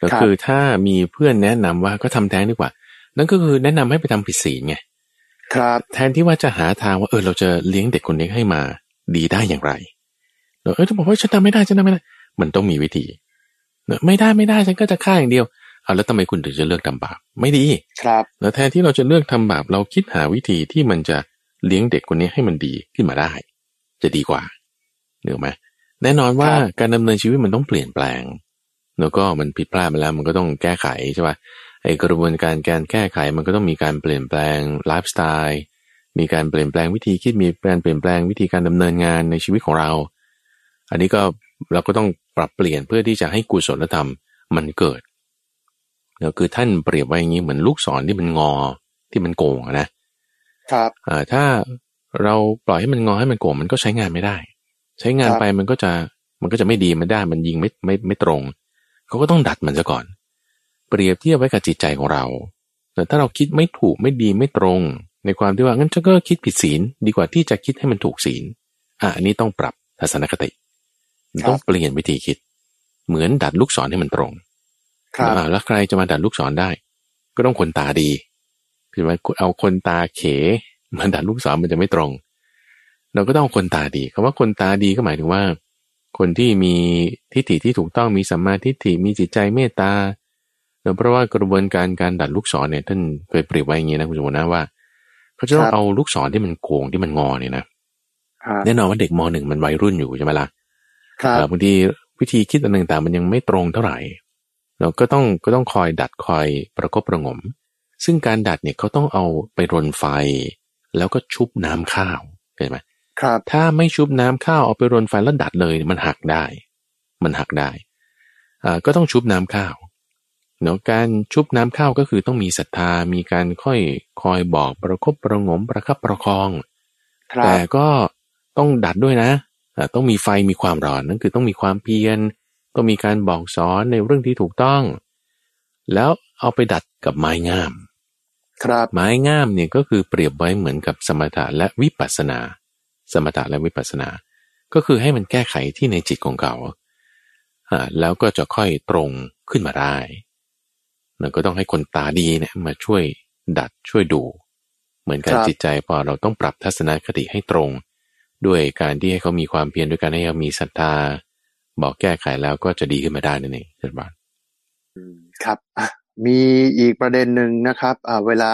S2: ก็
S1: ครับ
S2: คือถ้ามีเพื่อนแนะนำว่าก็ทำแท้งดีกว่า นั่นก็คือแนะนำให้ไปทำผิดศีลไง
S1: ครับ
S2: แทนที่ว่าจะหาทางว่าเออเราจะเลี้ยงเด็กคนนี้ให้มาดีได้อย่างไรเนอะเออจะบอกว่าฉันทำไม่ได้ฉันทำไม่ได้ มันต้องมีวิธีเนอะไม่ได้ไม่ได้ฉันก็จะฆ่าอย่างเดียวเอาแล้วทำไมคุณถึงจะเลือกทำบาปไม่ดี
S1: ครับ
S2: แล้วแทนที่เราจะเลือกทำบาปเราคิดหาวิธีที่มันจะเลี้ยงเด็กคนนี้ให้มันดีขึ้นมาได้ จะดีกว่าเนอะไหมแน่นอนว่า
S1: ครับ
S2: การดำเนินชีวิตมันต้องเปลี่ยนแปลง แล้วก็มันผิดพลาดไปแล้วมันก็ต้องแก้ไขใช่ป่ะไอกระบวนการการแก้ไขมันก็ต้องมีการเปลี่ยนแปลงไลฟ์สไตล์มีการเปลี่ยนแปลงวิธีคิดมีการเปลี่ยนแปลงวิธีการดำเนินงานในชีวิตของเรา อันนี้ก็เราก็ต้องปรับเปลี่ยนเพื่อที่จะให้กุศลธรรมมันเกิดแล้วคือท่านเปรียบไว้อย่างนี้เหมือนลูกศรที่มันงอที่มันโก่งอะนะครับอ่าถ้าเราปล่อยให้มันงอให้มันโก่งมันก็ใช้งานไม่ได้ ใช้งาน
S1: ครับ
S2: ไปมันก็จะมันก็จะไม่ดีไม่ได้มันยิงไม่ไม่ไม่ตรง เขาก็ต้องดัดมันซะก่อน เปรียบเทียบไว้กับจิตใจของเรา แต่ถ้าเราคิดไม่ถูกไม่ดีไม่ตรง ในความที่ว่างั้นฉันก็คิดผิดศีลดีกว่าที่จะคิดให้มันถูกศีลอะอันนี้ต้องปรับทัศนคติมันต้องเปลี่ยนวิธีคิด เหมือนดัดลูกศรให้มันตรง
S1: ครับ
S2: อ่าแล้วใครจะมาดัดลูกศรได้ ก็ต้องคนตาดีคือว่าเอาคนตาเขมันดัดลูกศรมันจะไม่ตรง เราก็ต้องคนตาดีคำว่าคนตาดีก็หมายถึงว่า คนที่มีทิฏฐิที่ถูกต้องมีสัมมาทิฏฐิมีจิตใจเมตตาเพราะว่ากระบวนการการดัดลูกศรเนี่ยท่านเคยเปรียบไว้อย่างนี้นะคุณสมนะว่าเขาจะต้องเอาลูกศรที่มันโค้งที่มันงอเนี่ยนะแน่นอนว่าเด็กมหนึ่งมันวัยรุ่นอยู่ใช่ไหมล่ะบางทีวิธีคิดต่างๆมันยังไม่ตรงเท่าไหร่ เราก็ต้องก็ต้องคอยดัดคอยประกบประงม ซึ่งการดัดเนี่ยเขาต้องเอาไปรนไฟ แล้วก็ชุบน้ำข้าวเห็นไหม
S1: ครับ
S2: ถ้าไม่ชุบน้ำข้าวเอาไปรนไฟแล้วดัดเลย มันหักได้ มันหักได้อ่าก็ต้องชุบน้ำข้าวเนาะการชุบน้ำข้าวก็คือต้องมีศรัทธามีการค่อยคอยบอกประคบประงมประคับประคองแต่ก็ต้องดัดด้วยนะต้องมีไฟมีความร้อนนั่นคือต้องมีความเพียรต้องมีการบอกสอนในเรื่องที่ถูกต้อง แล้วเอาไปดัดกับไม้งาม
S1: ครับ
S2: ไม้งามเนี่ยก็คือเปรียบไว้เหมือนกับสมถะและวิปัสสนา สมถะและวิปัสสนา ก็คือให้มันแก้ไขที่ในจิตของเขาอ่าแล้วก็จะค่อยตรงขึ้นมาได้เราก็ต้องให้คนตาดีเนี่ยมาช่วยดัดช่วยดู เหมือนการจิตใจพอเราต้องปรับทัศนคติให้ตรง ด้วยการที่ให้เขามีความเพียรด้วยการให้เขามีศรัทธา บอกแก้ไขแล้วก็จะดีขึ้นมาได้นั่นเองเช่นบ้าน
S1: ครับมีอีกประเด็นหนึ่งนะครับเวลา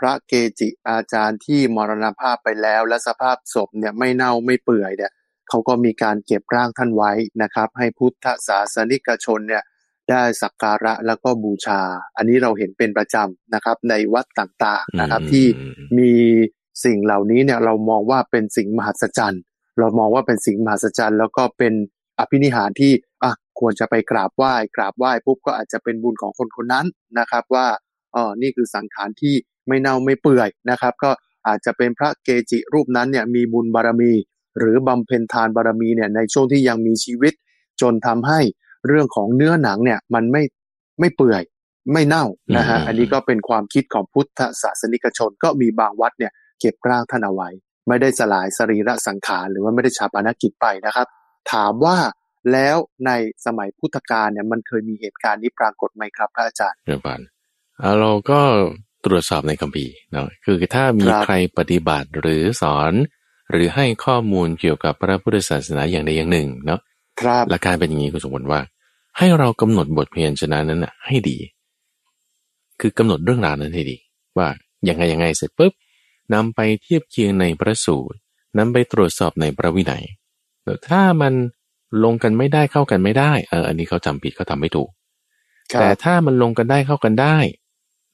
S1: พระเกจิอาจารย์ที่มรณภาพไปแล้ว และสภาพศพเนี่ยไม่เน่าไม่เปื่อยเนี่ยเขาก็มีการเก็บร่างท่านไว้นะครับ ให้พุทธศาสนิกชนเนี่ยได้สักการะแล้วก็บูชา อันนี้เราเห็นเป็นประจำนะครับ ในวัดต่างๆนะครับที่มีสิ่งเหล่านี้เนี่ยเรามองว่าเป็นสิ่งมหัศจรรย์ เรามองว่าเป็นสิ่งมหัศจรรย์ แล้วก็เป็นอภินิหารที่อะควรจะไปกราบไหว้กราบไหว้ปุ๊บก็อาจจะเป็นบุญของคนคนนั้นนะครับ ว่าอ๋อนี่คือสังขารที่ ไม่เน่าไม่เปื่อยนะครับ ก็อาจจะเป็นพระเกจิรูปนั้นเนี่ยมีบุญบารมี หรือบำเพ็ญทานบารมีเนี่ยในช่วงที่ยังมีชีวิต จนทำให้เรื่องของเนื้อหนังเนี่ยมันไม่ไม่เปื่อยไม่เน่านะฮะอันนี้ก็เป็นความคิดของพุทธศาสนิกชนก็มีบางวัดเนี่ยเก็บร่างท่านเอาไว้ ไม่ได้สลายสรีระสังขารหรือว่าไม่ได้ชาปนกิจไปนะครับ ถามว่าแล้วในสมัยพุทธกาลเนี่ยมันเคยมีเหตุการณ์นี้ปรากฏไหมครับพระอาจารย์
S2: เรื่องปันเราก็ ตรวจสอบในคัมภีร์เนาะคือถ้ามีใครปฏิบัติหรือสอน หรือให้ข้อมูลเกี่ยวกับพระพุทธศาสนาอย่างใดอย่างหนึ่งเนาะ
S1: ครับ
S2: หลักการเป็นอย่างนี้คุณสมบัติว่า ให้เรากำหนดบทเพียรชนะนั้นน่ะให้ดี คือกำหนดเรื่องราวนั้นให้ดี ว่ายังไงยังไงเสร็จปุ๊บนำไปเทียบเคียงในพระสูตรนำไปตรวจสอบในพระวินัยแต่ถ้ามันลงกันไม่ได้เข้ากันไม่ได้เอออันนี้เขาจำผิดเขาทาไม่ถูก แต่ถ้ามันลงกันได้เข้ากันได้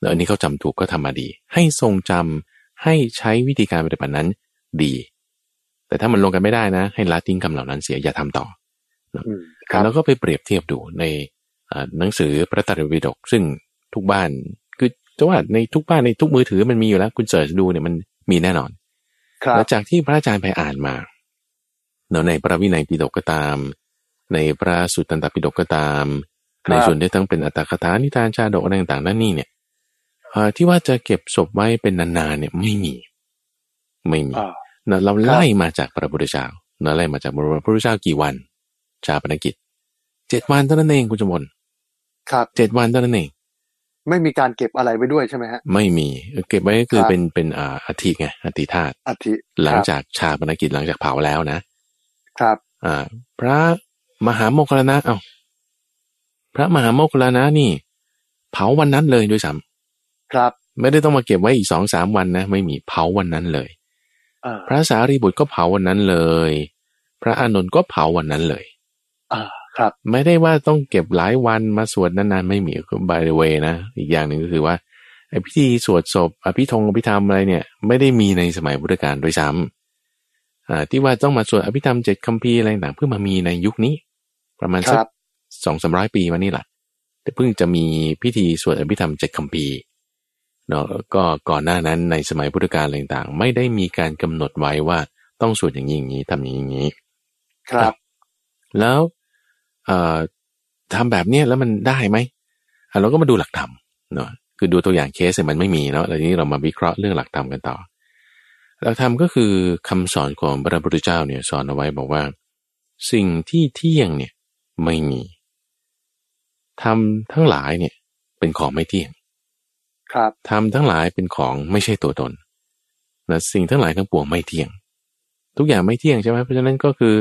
S2: เอออันนี้เขาจำถูกก็ทำมาดี ให้ทรงจำให้ใช้วิธีการปฏิบัตินั้นดี แต่ถ้ามันลงกันไม่ได้นะ ให้ละทิ้งคำเหล่านั้นเสียอย่าทำต่อแล้วก็ไปเปรียบเทียบดูในหนังสือพระตรัสวิดกซึ่งทุกบ้านจะว่าในทุกบ้านในทุกมือถือมันมีอยู่แล้วคุณเสิร์ชดูเนี่ยมันมีแน่นอนแล้วจากที่พระอาจารย์ไปอ่านมาเนาะในพระวินัยปิฎกก็ตาม ในพระสุตตันตปิฎกก็ตาม ในส่วนที่ทั้งเป็นอัตถคถานิทานชาดกอะไรต่างๆนั่นนี่เนี่ย ที่ว่าจะเก็บศพไว้เป็นนานๆเนี่ยไม่มี ไม่มีนะเราไล่มาจากพระพุทธเจ้าเราไล่มาจากพระพุทธเจ้ากี่วัน ชาปนกิจเจ็ดวันเท่านั้นเองคุณจมน
S1: ครับ
S2: เจ็ดวันเท่านั้นเอง
S1: ไม่มีการเก็บอะไรไว้ด้วยใช่ไหมฮะ
S2: ไม่มีเก็บไว้ก็คือเป็นเป็นอ่าอธิไงอธิธาตุ
S1: อธิ
S2: หลังจากชาปนกิจหลังจากเผาแล้วนะ
S1: ครับ
S2: อ่าพระมหาโมคคลนะเอาพระมหาโมคคลนะนี่ เผาวันนั้นเลยด้วยซ้ำ
S1: ครับ
S2: ไม่ได้ต้องมาเก็บไว้อีกสองสามวันนะ ไม่มีเผาวันนั้นเลยพระสารีบุตรก็เผาวันนั้นเลย พระอานนท์ก็เผาวันนั้นเลย
S1: อ่าครับ
S2: ไม่ได้ว่าต้องเก็บหลายวันมาสวดนานๆไม่มีก็ by the way นะอีกอย่างหนึ่งก็คือว่าไอ้พิธีสวดศพอภิธงอภิธรรมอะไรเนี่ย ไม่ได้มีในสมัยพุทธกาลโดยซ้ำอ่าที่ว่าต้องมาสวดอภิธรรมเจ็ดคัมภีร์อะไรต่างเพื่อมามีในยุคนี้ ประมาณสักสองสามร้อยปีมานี่แหละแต่เพิ่งจะมีพิธีสวดอภิธรรมเจ็ดคัมภีร์ เนาะก็ก่อนหน้านั้นในสมัยพุทธกาลอะไรต่างไม่ได้มีการกำหนดไว้ว่าต้องสวดอย่างนี้อย่างนี้ทำอย่างนี้
S1: ครับ
S2: แล้วเอ่อทำแบบเนี้ยแล้วมันได้ไหมเราก็มาดูหลักธรรมเนาะคือดูตัวอย่างเคสมันไม่มีเนาะแล้วนี้เรามาวิเคราะห์เรื่องหลักธรรมกันต่อ หลักธรรมก็คือคำสอนของพระพุทธเจ้าเนี่ยสอนเอาไว้บอกว่า สิ่งที่เที่ยงเนี่ยไม่มีทำทั้งหลายเนี่ยเป็นของไม่เที่ยง
S1: ครับ
S2: ทำทั้งหลายเป็นของไม่ใช่ตัวตนนะสิ่งทั้งหลายทั้งปวงไม่เที่ยง ทุกอย่างไม่เที่ยงใช่ไหมเพราะฉะนั้นก็คือ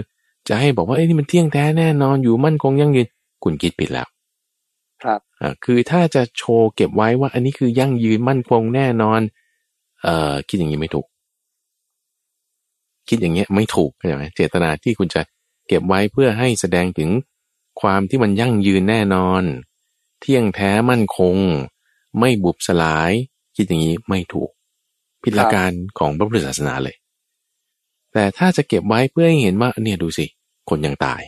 S2: จะให้บอกว่าเอ้ยนี่มันเที่ยงแท้แน่นอนอยู่มั่นคงยั่งยืนคุณคิดผิดแล้ว
S1: ครับ
S2: อ่าคือถ้าจะโชว์เก็บไว้ว่า อันนี้คือยั่งยืนมั่นคงแน่นอนเอ่อคิดอย่างนี้ไม่ถูก คิดอย่างเงี้ยไม่ถูกใช่ไหมเจตนาที่คุณจะเก็บไว้เพื่อให้แสดงถึงความที่มันยั่งยืนแน่นอน เที่ยงแท้มั่นคง ไม่บุบสลาย คิดอย่างนี้ไม่ถูก ผิดหลักการของพระพุทธศาสนาเลย แต่ถ้าจะเก็บไว้เพื่อให้เห็นว่าเนี่ยดูสิ คนยังตาย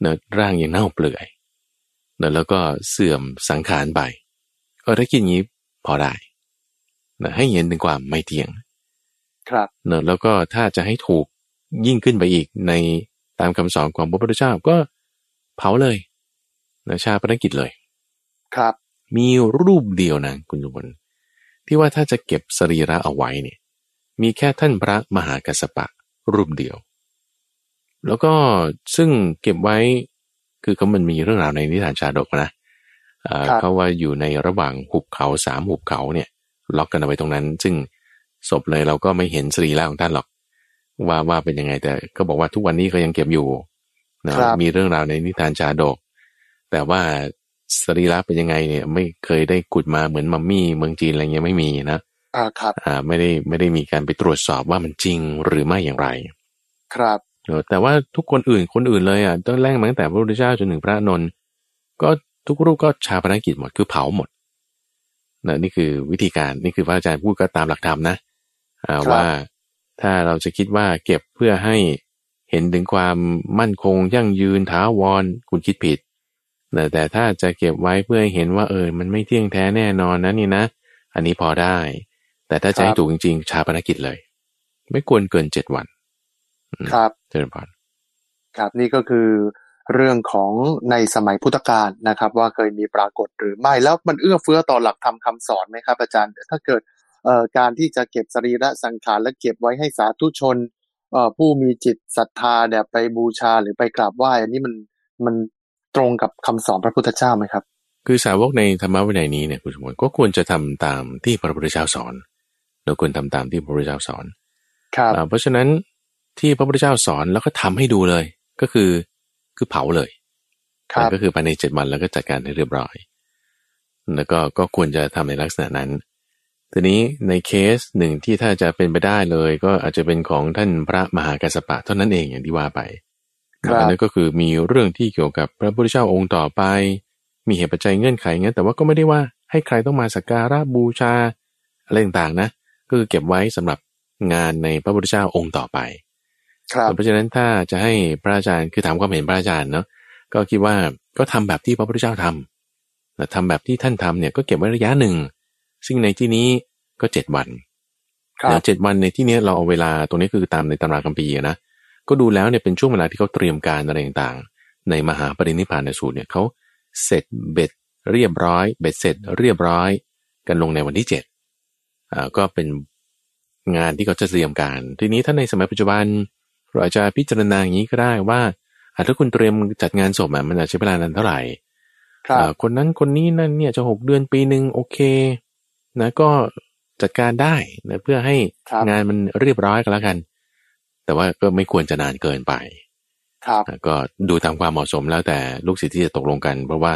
S2: เนื้อร่างยังเน่าเปลือยเนื้อแล้วก็เสื่อมสังขารไปเออถ้าคิดอย่างนี้พอได้นะให้เห็นถึงความไม่เที่ยง
S1: ครับ
S2: เนอะแล้วก็ถ้าจะให้ถูกยิ่งขึ้นไปอีกในตามคำสอนของพระพุทธเจ้าก็เผาเลยนะชาปนกิจเลย
S1: ครับ
S2: มีรูปเดียวนะคุณจุบลที่ว่าถ้าจะเก็บสรีระเอาไว้เนี่ยมีแค่ท่านพระมหากัสสปะรูปเดียว แล้วก็ซึ่งเก็บไว้คือก็มันมีเรื่องราวในนิทานชาดกนะเอ่อ
S1: ครับ
S2: เขาว่าอยู่ในระหว่างหุบเขาสามหุบเขาเนี่ยล็อกกันเอาไว้ตรงนั้น ซึ่งศพเลยเราก็ไม่เห็นสรีระของท่านหรอก ว่าว่าเป็นยังไงแต่ก็บอกว่าทุกวันนี้ก็ยังเก็บอยู่นะครับมีเรื่องราวในนิทานชาดก แต่ว่า สรีระเป็นยังไงเนี่ย ไม่เคยได้ขุดมาเหมือนมัมมี่เมืองจีนอะไรเงี้ยไม่มีนะ
S1: อ่าครับ
S2: อ่า ไม่ได้ไม่ได้มีการไปตรวจสอบว่ามันจริงหรือไม่อย่างไร
S1: ครับ
S2: เออแต่ว่าทุกคนอื่นคนอื่นเลยอะตั้งแรกมาตั้งแต่พระพุทธเจ้าจนถึงพระนนท์ก็ทุกรูปก็ชาปนกิจหมดคือเผาหมดนะนี่คือวิธีการนี่คือพระอาจารย์พูดก็ตามหลักธรรมนะอ่าว่าถ้าเราจะคิดว่าเก็บเพื่อให้เห็นถึงความมั่นคงยั่งยืนถาวรคุณคิดผิด นะแต่ถ้าจะเก็บไว้เพื่อให้เห็นว่าเออ มันไม่เที่ยงแท้แน่นอนนะนี่นะ อันนี้พอได้ แต่ถ้าจะให้ถูกจริงๆ ชาปนกิจเลย ไม่ควรเกินเจ็ดวัน
S1: ครับ
S2: เจริญพร
S1: ครับนี่ก็คือเรื่องของในสมัยพุทธกาลนะครับ ว่าเคยมีปรากฏหรือไม่แล้วมันเอื้อเฟื้อต่อหลักธรรมคำสอนไหมครับ อาจารย์ ถ้าเกิดเอ่อการที่จะเก็บสรีระสังขารและเก็บไว้ให้สาธุชนเอ่อผู้มีจิตศรัทธาเนี่ยไปบูชาหรือไปกราบไหว้อันนี้มันมัน ตรงกับคำสอนพระพุทธเจ้าไหมครับ
S2: คือสาวกในธรรมวินัยนี้เนี่ยคุณสมบัติก็ควรจะทำตามที่พระพุทธเจ้าสอนเราควรทำตามที่พระพุทธเจ้าสอน
S1: ครับ
S2: อ่าเพราะฉะนั้นที่พระพุทธเจ้าสอนแล้วก็ทำให้ดูเลย ก็คือคือเผาเลย
S1: ครับ
S2: ก็คือภายในเจ็ดวันแล้วก็จัดการให้เรียบร้อย แล้วก็ก็ควรจะทำในลักษณะนั้นทีนี้ในเคสหนึ่งที่ถ้าจะเป็นไปได้เลย ก็อาจจะเป็นของท่านพระมหากัสสปะเท่านั้นเองอย่างที่ว่าไป
S1: ครับ
S2: อันนั้นก็คือมีเรื่องที่เกี่ยวกับพระพุทธเจ้าองค์ต่อไป มีเหตุปัจจัยเงื่อนไขงั้นแต่ว่าก็ไม่ได้ว่าให้ใครต้องมาสักการะบูชาอะไรต่างๆนะก็คือเก็บไว้สำหรับงานในพระพุทธเจ้าองค์ต่อไป
S1: ครับ
S2: เพราะฉะนั้นถ้าจะให้พระอาจารย์คือถามความเห็นพระอาจารย์เนาะก็คิดว่าก็ทำแบบที่พระพุทธเจ้าทำแต่ทำแบบที่ท่านทำเนี่ยก็เก็บไว้ระยะหนึ่ง ซึ่งในที่นี้ก็เจ็ดวัน
S1: ครับ
S2: นะเจ็ดวันในที่เนี้ยเราเอาเวลาตรงนี้คือตามในตำราคัมภีร์นะ ก็ดูแล้วเนี่ยเป็นช่วงเวลาที่เขาเตรียมการอะไรต่างๆ ในมหาปรินิพพานสูตรเนี่ยเขาเสร็จเบ็ดเรียบร้อย เบ็ดเสร็จเรียบร้อย กันลงในวันที่เจ็ดอ่าก็เป็นงานที่เขาจะเตรียมการ ทีนี้ถ้าในสมัยปัจจุบันเราอาจจะพิจารณาอย่างนี้ก็ได้ว่าอะถ้าคุณเตรียมจัดงานศพอะมันอาจจะใช้เวลานานเท่าไหร่
S1: ครับ
S2: อ่าคนนั้นคนนี้นั่นเนี่ยจะหกเดือนปีหนึ่งโอเคนะก็จัดการได้นะเพื่อให้
S1: ครับ
S2: งานมันเรียบร้อยก็แล้วกัน แต่ว่าก็ไม่ควรจะนานเกินไป
S1: ครับ
S2: นะก็ดูตามความเหมาะสมแล้วแต่ลูกศิษย์ที่จะตกลงกัน เพราะว่า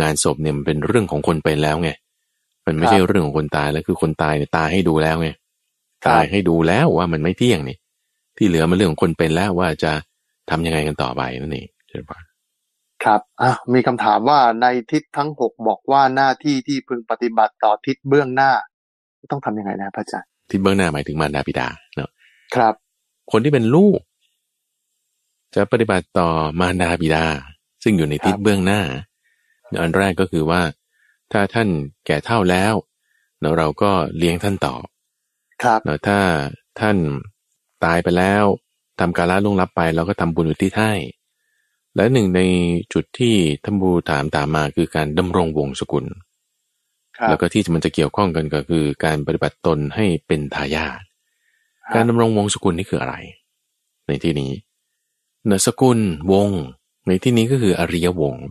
S2: งานศพเนี่ยมันเป็นเรื่องของคนเป็นแล้วไง มันไม่ใช่เรื่องของคนตายแล้วคือคนตายเนี่ยตายให้ดูแล้วไง
S1: ครับ
S2: ตายให้ดูแล้วว่ามันไม่เที่ยงนี่ ที่เหลือมันเรื่องของคนเป็นแล้วว่าจะทำยังไงกันต่อไปนั่นเองใช่ปะ
S1: ครับอะมีคำถามว่าในทิศทั้งหกบอกว่าหน้าที่ที่พึงปฏิบัติต่อทิศเบื้องหน้า ต้องทำยังไงนะพระอาจารย์
S2: ที่เบื้องหน้าหมายถึงมารดาบิดาเนาะ
S1: ครับ
S2: คนที่เป็นลูก จะปฏิบัติต่อมารดาบิดา ซึ่งอยู่ในทิศเบื้องหน้า อันแรกก็คือว่า ถ้าท่านแก่เท่าแล้วเนาะเราก็เลี้ยงท่านต่อ
S1: ครับ
S2: เนาะถ้าท่านตายไปแล้วทำการละล่วงลับไปเราก็ทำบุญอุทิศให้และหนึ่งในจุดที่ท่านบูถามตามมาคือการดำรงวงศกุล
S1: ครับ
S2: แล้วก็ที่มันจะเกี่ยวข้องกันก็คือการปฏิบัติตนให้เป็นทายาท
S1: ครับ
S2: การดำรงวงศกุลนี่คืออะไร ในที่นี้เนสกุลวง ในที่นี้ก็คืออริยวงศ์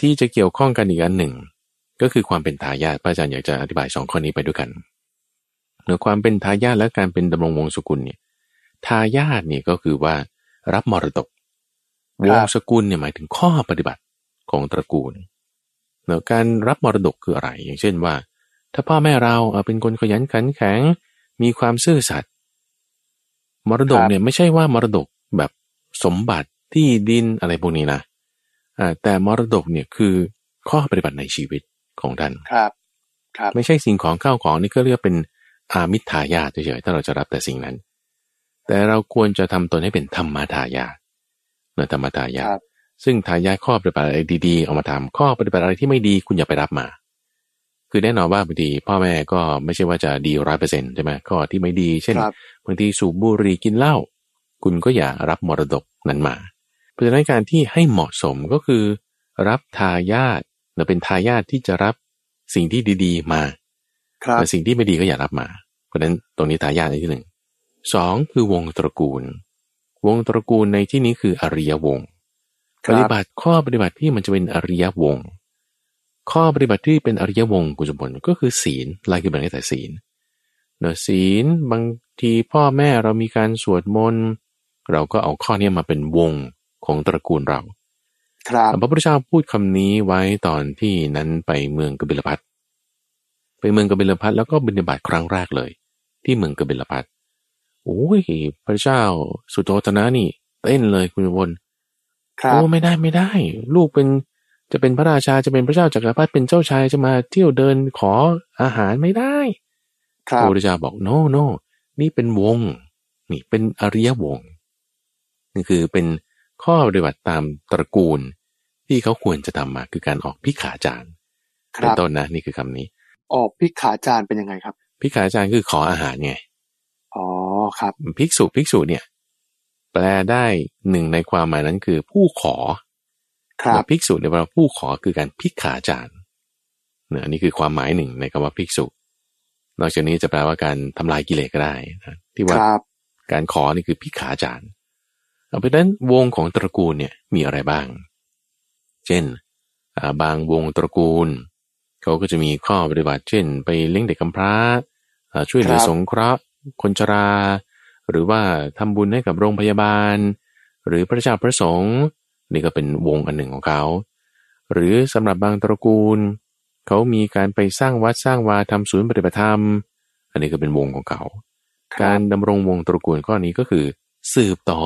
S2: ที่จะเกี่ยวข้องกันอีกอันหนึ่ง ก็คือความเป็นทายาทพระอาจารย์อยากจะอธิบายสองข้อนี้ไปด้วยกันเนื่อความเป็นทายาทและการเป็นดำรงวงศกุลเนี่ยทายาทเนี่ยก็คือว่ารับมรดกวงศกุลเนี่ยหมายถึงข้อปฏิบัติของตระกูลเนื่อการรับมรดกคืออะไร อย่างเช่นว่า ถ้าพ่อแม่เราเป็นคนขยันขันแข็ง มีความซื่อสัตย์มรดกเนี่ยไม่ใช่ว่ามรดกแบบสมบัติที่ดินอะไรพวกนี้นะแต่มรดกเนี่ยคือข้อปฏิบัติในชีวิตของท่าน
S1: ครับ ครับ
S2: ไม่ใช่สิ่งของข้าวของนี่ก็เรียกเป็นอามิทายาทเฉยๆถ้าเราจะรับแต่สิ่งนั้น แต่เราควรจะทำตนให้เป็นธรรมทายาทเนธรรมทายาทซึ่งทายาทข้อปฏิบัติอะไรดีๆ เอามาทำข้อปฏิบัติอะไรที่ไม่ดีคุณอย่าไปรับมา คือแน่นอนว่าบางทีพ่อแม่ก็ไม่ใช่ว่าจะดีร้อยเปอร์เซ็นต์ใช่ไหมข้อที่ไม่ดี เช่นบางทีสูบบุหรี่กินเหล้าคุณก็อย่ารับมรดกนั้นมา เพราะฉะนั้นการที่ให้เหมาะสมก็คือ รับทายาทเราเป็นทายาทที่จะรับสิ่งที่ดี ๆ มาแต่สิ่งที่ไม่ดีก็อย่ารับมา เพราะฉะนั้นตรงนี้ทายาทในที่หนึ่งสองคือวงตระกูล วงตระกูลในที่นี้คืออริยวงปฏิบัติข้อปฏิบัติที่มันจะเป็นอริยวง ข้อปฏิบัติที่เป็นอริยวงกุศลผลก็คือศีลลายคือแบ่งได้แต่ศีลเนศีลบางทีพ่อแม่เรามีการสวดมนต์เราก็เอาข้อนี้มาเป็นวงของตระกูลเรา
S1: ครับ
S2: พระพุทธเจ้าพูดคำนี้ไว้ตอนที่นั้นไปเมืองกบิลพัทไปเมืองกบิลพัทแล้วก็บิณฑบาตครั้งแรกเลย ที่เมืองกบิลพัทโอ้ยพระเจ้าสุโธธนะนี่เต้นเลยคุณวนโอ้ไม่ได้ไม่ได้ ลูกเป็น จะเป็นพระราชาจะเป็นพระเจ้าจักรพรรดิเป็นเจ้าชายจะมาเที่ยวเดินขออาหารไม่ได้พระพุทธเจ้าบอกโนโนนี่เป็นวง นี่เป็นอริยวงนี่คือเป็นข้อปฏิบัติตามตระกูลที่เขาควรจะทำมาคือการออกพิขาจารย์เป็นต้นนะนี่คือคำนี้
S1: ออกพิขาจารย์เป็นยังไงครับ
S2: พิขาจารย์คือขออาหารไง
S1: อ๋อครับ
S2: ภิกษุภิกษุเนี่ย แปลได้หนึ่งในความหมายนั้นคือผู้ขอ
S1: ครับ
S2: ภิกษุเนี่ยเราผู้ขอคือการพิขาจารย์เนี่ยอันนี้คือความหมายหนึ่งในคำว่าภิกษุ นอกจากนี้จะแปลว่าการทำลายกิเลสก็ได้นะที่ว่าการขอนี่คือพิขาจารย์เอาไปนั้นวงของตระกูลเนี่ยมีอะไรบ้าง เช่น บางวงตระกูล เขาก็จะมีข้อปฏิบัติ เช่น ไปเลี้ยงเด็กกำพร้า ช่วยเหลือสงเคราะห์ คนชรา หรือว่าทำบุญให้กับโรงพยาบาล หรือพระเจ้าพระสงฆ์ นี่ก็เป็นวงอันหนึ่งของเขา หรือสำหรับบางตระกูล เขามีการไปสร้างวัดสร้างวาทำศูนย์ปฏิบัติธรรม อันนี้ก็เป็นวงของเขา การดำรงวงตระกูลข้อนี้ก็คือ สืบต่อ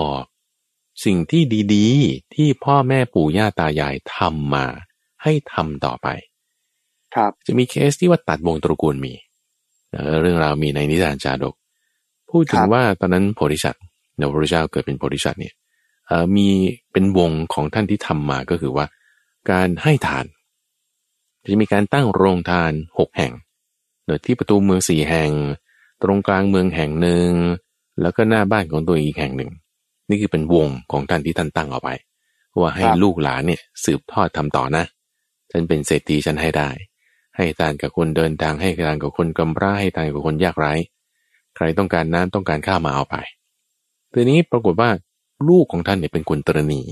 S2: สิ่งที่ดีๆ ที่พ่อแม่ปู่ย่าตายายทำมา ให้ทำต่อไป
S1: ครับ
S2: จะมีเคสที่ว่าตัดวงตระกูลมีเรื่องราวมีในนิทานจาดก พูดถึงว่าตอนนั้นโพธิสัตว์ในพระเจ้าเกิดเป็นโพธิสัตว์เนี่ย มีเป็นวงของท่านที่ทำมาก็คือว่า การให้ทาน จะมีการตั้งโรงทานหกแห่งโดยที่ประตูเมืองสี่แห่ง ตรงกลางเมืองแห่งหนึ่ง แล้วก็หน้าบ้านของตัวอีกแห่งหนึ่ง นี่คือเป็นวงของท่านที่ท่านตั้งเอาไว้ว่าให้ลูกหลานเนี่ยสืบทอดทำต่อนะฉันเป็นเศรษฐีฉันให้ได้ ให้ทานกับคนเดินทางให้ทานกับคนกำพร้าให้ทานกับคนยากไร้ ใครต้องการน้ำต้องการข้าวมาเอาไปทีนี้ปรากฏว่า ลูกของท่านเนี่ยเป็นคนตรณี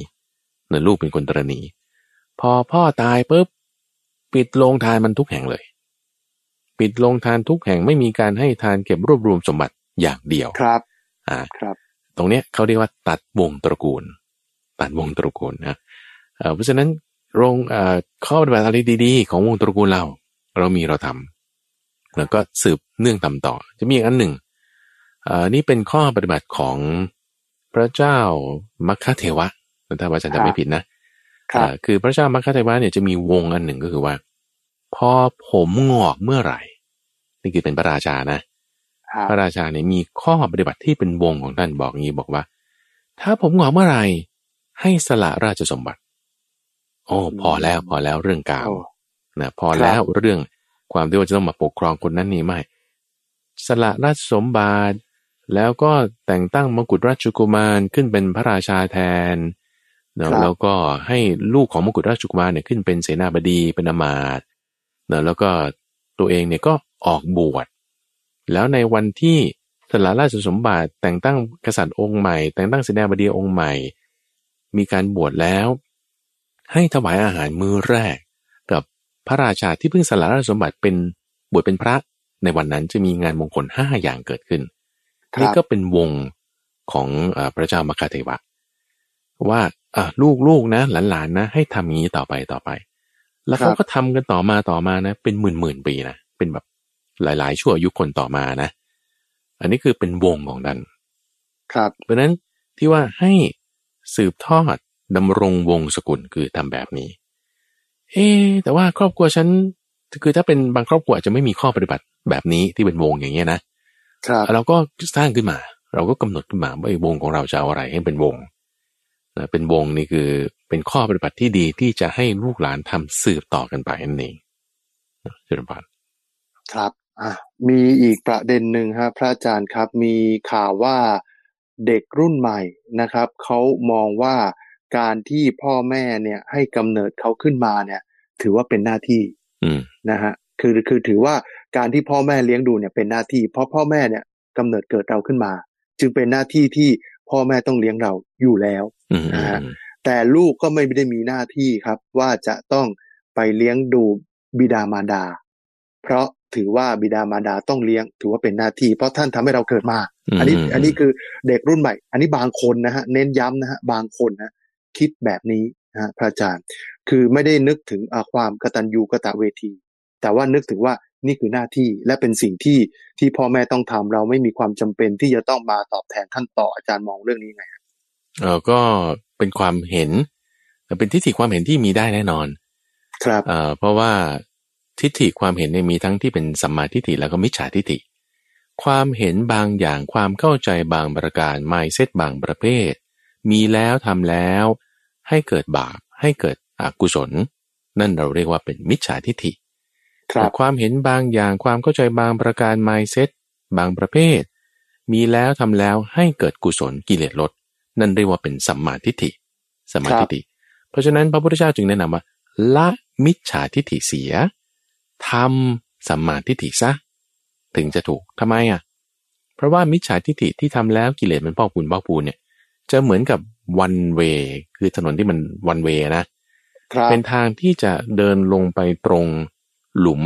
S2: เนื้อลูกเป็นคนตรณี พอพ่อตายปุ๊บปิดโรงทานมันทุกแห่งเลย ปิดโรงทานทุกแห่งไม่มีการให้ทานเก็บรวบรวมสมบัติอย่างเดียว
S1: ครับ
S2: อ่า
S1: ครับ
S2: ตรงเนี้ยเขาเรียกว่าตัดวงตระกูล ตัดวงตระกูลนะเพราะฉะนั้นโรงข้อปฏิบัติอะไรดีๆ ของวงตระกูลเรา เรามีเราทำแล้วก็สืบเนื่องตำต่อ จะมีอีกอันหนึ่งนี่เป็นข้อปฏิบัติของ พระเจ้ามัคคเทวะถ้าว่าฉันจำไม่ผิดนะคือพระเจ้ามัคคเทวะเนี่ยจะมีวงอันหนึ่งก็คือว่า พอผมงอกเมื่อไหร่ นี่คือเป็นพระราชานะพระราชาเนี่ยมีข้อปฏิบัติที่เป็นวงของท่านบอกงี้บอกว่า ถ้าผมหงอเมื่อไหร่ ให้สละราชสมบัติ โอ้พอแล้วพอแล้วเรื่องกาวนะพอแล้วเรื่องความที่ว่าจะต้องมาปกครองคนนั้นนี่ไม่สละราชสมบัติ แล้วก็แต่งตั้งมกุฎราชกุมารขึ้นเป็นพระราชาแทนแล้วก็ให้ลูกของมกุฎราชกุมารเนี่ยขึ้นเป็นเสนาบดีเป็นอมาตย์แล้วก็ตัวเองเนี่ยก็ออกบวช แล้วในวันที่สละราชสมบัติแต่งตั้งกษัตริย์องค์ใหม่ แต่งตั้งเสนาบดีองค์ใหม่ มีการบวชแล้ว ให้ถวายอาหารมื้อแรก กับพระราชาที่เพิ่งสละราชสมบัติเป็นบวชเป็นพระ ในวันนั้นจะมีงานมงคลห้าอย่างเกิดขึ้น นี่ก็เป็นวงของอพระเจ้ามคาเทวะ ว่าลูกลูกนะหลานๆนะ ให้ทำอย่างนี้ต่อไปต่อไป แล้วเขาก็ทำกันต่อมาต่อมานะ เป็นหมื่นหมื่นปีนะเป็นแบบหลาย ๆ ชั่วอายุคนต่อมานะ อันนี้คือเป็นวงของดัน
S1: ครับ
S2: เพราะนั้นที่ว่าให้สืบทอดดำรงวงศกุลคือทำแบบนี้ เอ๊แต่ว่าครอบครัวฉันคือถ้าเป็นบางครอบครัวอาจจะไม่มีข้อปฏิบัติแบบนี้ที่เป็นวงอย่างเงี้ยนะ
S1: ครับ
S2: เราก็สร้างขึ้นมา เราก็กำหนดขึ้นมาว่าไอ้วงของเราจะเอาอะไรให้เป็นวงนะเป็นวงนี่คือเป็นข้อปฏิบัติที่ดีที่จะให้ลูกหลานทำสืบต่อกันไปนั่นเองเจริญพร
S1: ครับอะมีอีกประเด็นหนึ่งครับพระอาจารย์ครับ มีข่าวว่าเด็กรุ่นใหม่นะครับเขามองว่าการที่พ่อแม่เนี่ยให้กำเนิดเขาขึ้นมาเนี่ย ถือว่าเป็นหน้าที่นะฮะคือคือถือว่า การที่พ่อแม่เลี้ยงดูเนี่ยเป็นหน้าที่ เพราะพ่อแม่เนี่ยกำเนิดเกิดเราขึ้นมา จึงเป็นหน้าที่ที่พ่อแม่ต้องเลี้ยงเราอยู่แล้วนะฮะแต่ลูกก็ไม่ได้มีหน้าที่ครับ ว่าจะต้องไปเลี้ยงดูบิดามารดา เพราะถือว่าบิดามารดาต้องเลี้ยง ถือว่าเป็นหน้าที่ เพราะท่านทำให้เราเกิดมา อันนี้อันนี้คือเด็กรุ่นใหม่ อันนี้บางคนนะฮะเน้นย้ำนะฮะบางคนนะคิดแบบนี้นะฮะพระอาจารย์ คือไม่ได้นึกถึงความกตัญญูกตเวที แต่ว่านึกถึงว่า นี่คือหน้าที่และเป็นสิ่งที่ที่พ่อแม่ต้องทำเราไม่มีความจำเป็นที่จะต้องมาตอบแทนท่านต่ออาจารย์มองเรื่องนี้ไง
S2: เออก็เป็นความเห็นเป็นทิฏฐิความเห็นที่มีได้แน่นอน
S1: ครับ
S2: เอ่อเพราะว่าทิฏฐิความเห็นเนี่ยมีทั้งที่เป็นสัมมาทิฏฐิแล้วก็มิจฉาทิฏฐิ ความเห็นบางอย่างความเข้าใจบางประการไมเซตบางประเภท มีแล้วทำแล้ว ให้เกิดบาปให้เกิดอกุศล นั่นเราเรียกว่าเป็นมิจฉาทิฏฐิแต่ ความเห็นบางอย่างความเข้าใจบางประการไมเซตบางประเภท มีแล้วทำแล้วให้เกิดกุศลกิเลสลด นั่นเรียกว่าเป็นสัมมาทิฏฐิสัมมาทิฏฐิเพราะฉะนั้นพระพุทธเจ้าจึงแนะนำว่า ละมิจฉาทิฏฐิเสียทำสัมมาทิฏฐิซะ ถึงจะถูกทำไมอะ เพราะว่ามิจฉาทิฏฐิที่ทำแล้วกิเลสมันพอกปูนพอกปูนเนี่ยจะเหมือนกับวันเวคือถนนที่มันวันเวนะ เป็นทางที่จะเดินลงไปตรง หลุม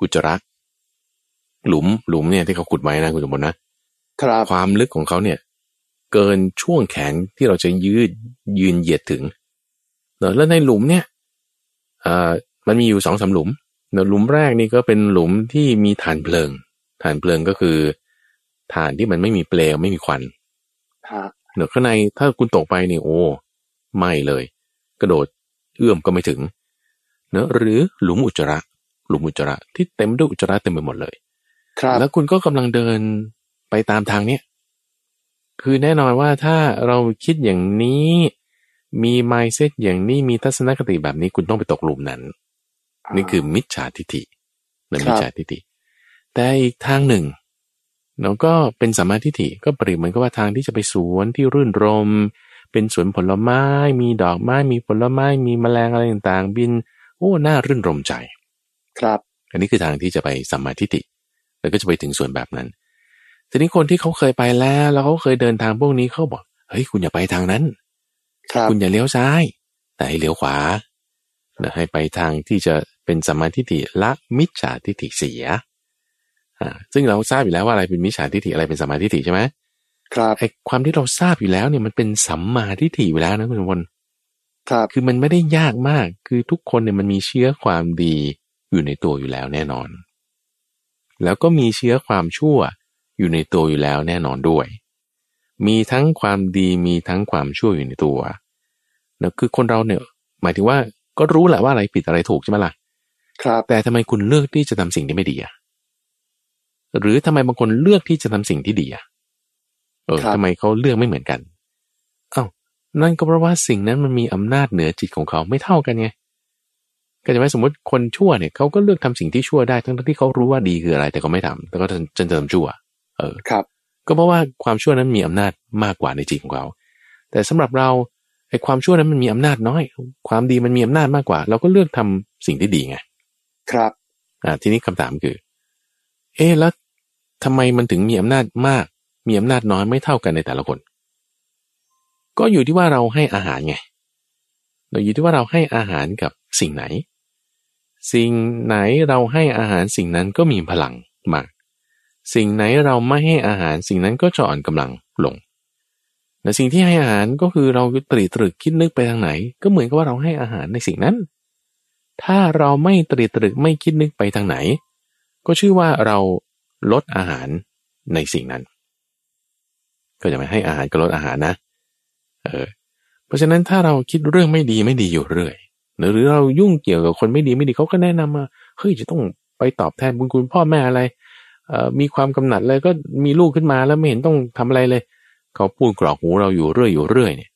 S2: กุจรักหลุมหลุมเนี่ยที่เขาขุดไว้นะคุณสมบัตินะความลึกของเขาเนี่ย เกินช่วงแขนที่เราจะยืดยืนเหยียดถึงแล้วในหลุมเนี่ยอ่ามันมีอยู่สองสาหลุมเนหลุมแรกนี่ก็เป็นหลุมที่มีฐานเพลิงฐานเพลิงก็คือฐานที่มันไม่มีเปลวไม่มีควันเนข้างในถ้าคุณตกไปนี่โอ้ไม่เลย กระโดดเอื้อมก็ไม่ถึงเนอะหรือหลุมอุจจาระ หลุมอุจจาระที่เต็มด้วยอุจจาระเต็มไปหมดเลย
S1: ครับ
S2: แล้วคุณก็กำลังเดินไปตามทางเนี้ยคือแน่นอนว่าถ้าเราคิดอย่างนี้ มีไมเซ็ตอย่างนี้มีทัศนคติแบบนี้คุณต้องไปตกหลุมนั้น นี่คือมิจฉาทิฏฐิหรือมิจฉาทิฏฐิแต่อีกทางหนึ่งเราก็เป็นสัมมาทิฏฐิก็เปรียบเหมือนกับว่าทางที่จะไปสวนที่รื่นรม เป็นสวนผลไม้ มีดอกไม้ มีผลไม้ มีแมลงอะไรต่างๆ บิน โอ้ น่ารื่นรมใจ
S1: ครับ
S2: อันนี้คือทางที่จะไปสัมมาทิฏฐิแล้วก็จะไปถึงส่วนแบบนั้น ทีนี้คนที่เขาเคยไปแล้ว แล้วเขาเคยเดินทางพวกนี้เขาบอกเฮ้ยคุณอย่าไปทางนั้น
S1: ครับ
S2: คุณอย่าเลี้ยวซ้าย แต่ให้เลี้ยวขวาให้ไปทางที่จะเป็นสมาธิฏฐิละมิจฉาทิฏฐิเสียอ่าซึ่งเราทราบอยู่แล้วว่าอะไรเป็นมิจฉาทิฏฐิอะไรเป็นสมาธิฏฐิใช่ไหม
S1: ครับ
S2: ไอ้ความที่เราทราบอยู่แล้วเนี่ยมันเป็นสัมมาทิฏฐิอยู่แล้วนะคุณสมบัติ
S1: ครับ
S2: คือมันไม่ได้ยากมาก คือทุกคนเนี่ยมันมีเชื้อความดี อยู่ในตัวอยู่แล้วแน่นอน แล้วก็มีเชื้อความชั่วอยู่ในตัวอยู่แล้วแน่นอนด้วย มีทั้งความดีมีทั้งความชั่วอยู่ในตัวแล้วคือคนเราเนี่ยหมายถึงว่าก็รู้แหละว่าอะไรผิดอะไรถูกใช่ไหมล่ะ
S1: ครับ
S2: แต่ทำไมคุณเลือกที่จะทำสิ่งที่ไม่ดีอะหรือทำไมบางคนเลือกที่จะทำสิ่งที่ดีอะเออทำไมเขาเลือกไม่เหมือนกัน เอ้านั่นก็เพราะว่าสิ่งนั้นมันมีอำนาจเหนือจิตของเขาไม่เท่ากันไง ก็จะไหมสมมติคนชั่วเนี่ยเขาก็เลือกทำสิ่งที่ชั่วได้ทั้งที่เขารู้ว่าดีคืออะไร แต่ก็ไม่ทำแต่ก็จนจะทำชั่ว เออ
S1: ครับ
S2: ก็เพราะว่าความชั่วนั้นมีอำนาจมากกว่าในจิตของเขาแต่สำหรับเราไอ้ความชั่วนั้นมันมีอำนาจน้อย ความดีมันมีอำนาจมากกว่า เราก็เลือกทำสิ่งที่ดีไง
S1: ครับ
S2: อ่า ทีนี้คำถามคือ เอ๊แล้วทำไมมันถึงมีอำนาจมาก มีอำนาจน้อยไม่เท่ากันในแต่ละคน ก็อยู่ที่ว่าเราให้อาหารไงเราอยู่ที่ว่าเราให้อาหารกับสิ่งไหน สิ่งไหนเราให้อาหารสิ่งนั้นก็มีพลังมาก สิ่งไหนเราไม่ให้อาหารสิ่งนั้นก็จะอ่อนกำลังลงแต่สิ่งที่ให้อาหารก็คือเราตรีตรึกคิดนึกไปทางไหน ก็เหมือนกับว่าเราให้อาหารในสิ่งนั้น ถ้าเราไม่ตรีตรึกไม่คิดนึกไปทางไหน ก็ชื่อว่าเราลดอาหารในสิ่งนั้น ก็จะไม่ให้อาหารก็ลดอาหารนะ เออ เพราะฉะนั้นถ้าเราคิดเรื่องไม่ดีไม่ดีอยู่เรื่อย หรือเรายุ่งเกี่ยวกับคนไม่ดีไม่ดีเขาก็แนะนำมาเฮ้ยจะต้องไปตอบแทนบุญคุณพ่อแม่อะไรเอ่อมีความกำหนัดเลยก็มีลูกขึ้นมาแล้วไม่เห็นต้องทำอะไรเลย เขาพูดกรอกหูเราอยู่เรื่อยอยู่เรื่อยเนี่ย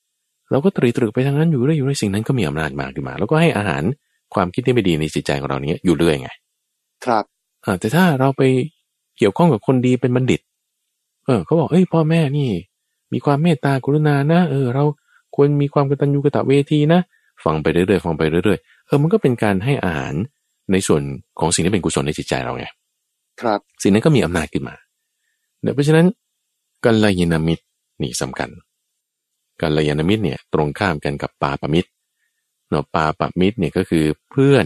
S2: เราก็ตรีตรึกไปทางนั้นอยู่เรื่อยอยู่เรื่อยสิ่งนั้นก็มีอำนาจมาขึ้นมา แล้วก็ให้อาหารความคิดที่ไม่ดีในจิตใจของเราเนี้ยอยู่เรื่อยไง
S1: ครับ
S2: อ่าแต่ถ้าเราไปเกี่ยวข้องกับคนดีเป็นบัณฑิต เออเขาบอกเอ้ยพ่อแม่นี่ มีความเมตตากรุณานะ เออ เราควรมีความกตัญญูกตเวทีนะ ฟังไปเรื่อยๆฟังไปเรื่อยๆเออมันก็เป็นการให้อาหารในส่วนของสิ่งที่เป็นกุศลในจิตใจเราไง
S1: ครับ
S2: สิ่งนั้นก็มีอำนาจขึ้นมาเนี่ยเพราะฉะนั้นกัลยาณมิตรนี่สำคัญกัลยาณมิตรเนี่ยตรงข้ามกันกับปาปมิตรเนาะปาปมิตรเนี่ยก็คือเพื่อน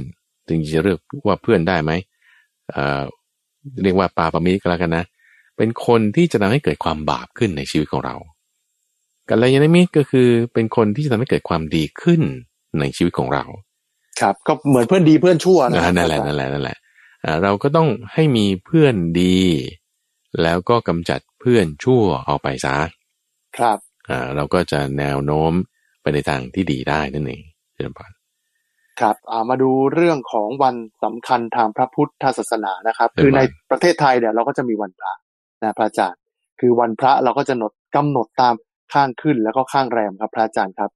S2: จึงจะเรียกว่าเพื่อนได้ไหมเอ่อเรียกว่าปาปมิตรก็แล้วกันนะ เป็นคนที่จะทำให้เกิดความบาปขึ้นในชีวิตของเรากัลยาณมิตรก็คือเป็นคนที่จะทำให้เกิดความดีขึ้น ในชีวิตของเรา
S1: ครับ ก็เหมือนเพื่อนดีเพื่อนชั่วนะ
S2: นั่นแหละนั่นแหละนั่นแหละเราก็ต้องให้มีเพื่อนดี แล้วก็กำจัดเพื่อนชั่วออกไปซะ
S1: ครับ
S2: เราก็จะแนวโน้มไปในทางที่ดีได้นั่นเองเจริญพร
S1: ครับมาดูเรื่องของวันสำคัญทางพระพุทธศาสนานะครับ คือในประเทศไทยเนี่ยเราก็จะมีวันพระนะพระอาจารย์ คือวันพระเราก็จะหนดกำหนดตามข้างขึ้นแล้วก็ข้างแรมครับ พระอาจารย์ครับ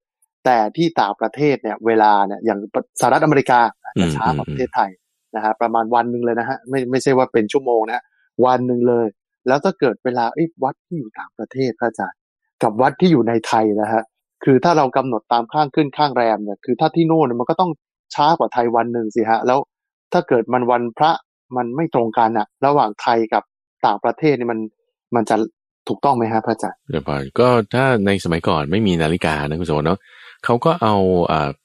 S1: แต่ที่ต่างประเทศเนี่ยเวลาเนี่ยอย่างสหรัฐอเมริกาจะช้ากว่าประเทศไทยนะฮะประมาณวันหนึ่งเลยนะฮะไม่ไม่ใช่ว่าเป็นชั่วโมงนะวันหนึ่งเลย แล้วถ้าเกิดเวลาวัดที่อยู่ต่างประเทศพระอาจารย์กับวัดที่อยู่ในไทยนะฮะคือถ้าเรากำหนดตามข้างขึ้นข้างแรมเนี่ยคือถ้าที่โน่นมันก็ต้องช้ากว่าไทยวันหนึ่งสิฮะแล้วถ้าเกิดมันวันพระมันไม่ตรงกันอะระหว่างไทยกับต่างประเทศนี่มันมันจะถูกต้องไหมฮะพระอาจารย์
S2: เดี๋ยวก็ถ้าในสมัยก่อนไม่มีนาฬิกานะคุณโสเนาะ เขาก็เอา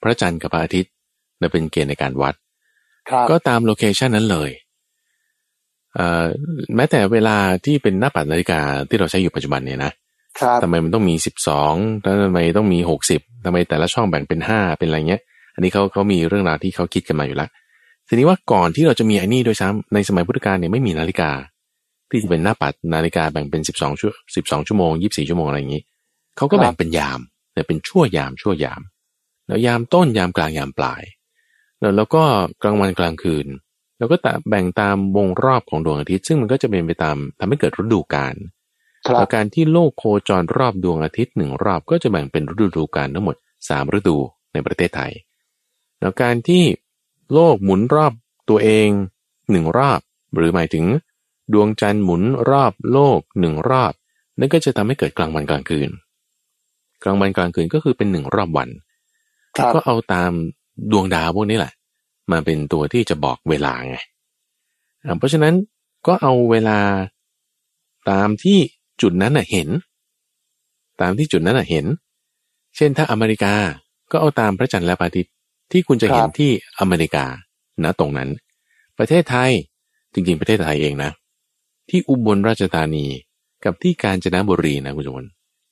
S2: พระจันทร์กับพระอาทิตย์มาเป็นเกณฑ์ในการวัด ก็ตามโลเคชันนั้นเลยแม้แต่เวลาที่เป็นหน้าปัดนาฬิกาที่เราใช้อยู่ปัจจุบันเนี่ยนะทำไมมันต้องมีสิบสองทำไมต้องมีหกสิบทำไมแต่ละช่องแบ่งเป็นห้าเป็นอะไรเงี้ย อันนี้เขาเขามีเรื่องราวที่เขาคิดกันมาอยู่แล้วทีนี้ว่าก่อนที่เราจะมีไอ้นี่โดยซ้ำในสมัยพุทธกาลเนี่ยไม่มีนาฬิกา ที่จะเป็นหน้าปัดนาฬิกาแบ่งเป็นสิบสองชั่วสิบสองชั่วโมงยี่บสี่ชั่วโมงอะไรอย่างนี้เขาก็แบ่งเป็นยาม แต่เป็นชั่วยามชั่วยามแล้วยามต้นยามกลางยามปลาย แล้วแล้วก็กลางวันกลางคืน แล้วก็แบ่งตามวงรอบของดวงอาทิตย์ ซึ่งมันก็จะเป็นไปตามทำให้เกิดฤดูกาลแล้วการที่โลกโคจรรอบดวงอาทิตย์หนึ่งรอบก็จะแบ่งเป็นฤดูกาลทั้งหมดสามฤดูในประเทศไทย แล้วการที่โลกหมุนรอบตัวเองหนึ่งรอบ หรือหมายถึง ดวงจันทร์หมุนรอบโลกหนึ่งรอบ นั่นก็จะทำให้เกิดกลางวันกลางคืน กลางวันกลางคืนก็คือเป็นหนึ่งรอบวันก็เอาตามดวงดาวพวกนี้แหละ มาเป็นตัวที่จะบอกเวลาไงเพราะฉะนั้นก็เอาเวลาตามที่จุดนั้นเห็น ตามที่จุดนั้นเห็น เช่นถ้าอเมริกาก็เอาตามพระจันทร์และพระอาทิตย์ที่คุณจะเห็นที่อเมริกาณตรงนั้น ประเทศไทยจริงๆประเทศไทยเองนะ ที่อุบลราชธานีกับที่กาญจนบุรีนะคุณจวน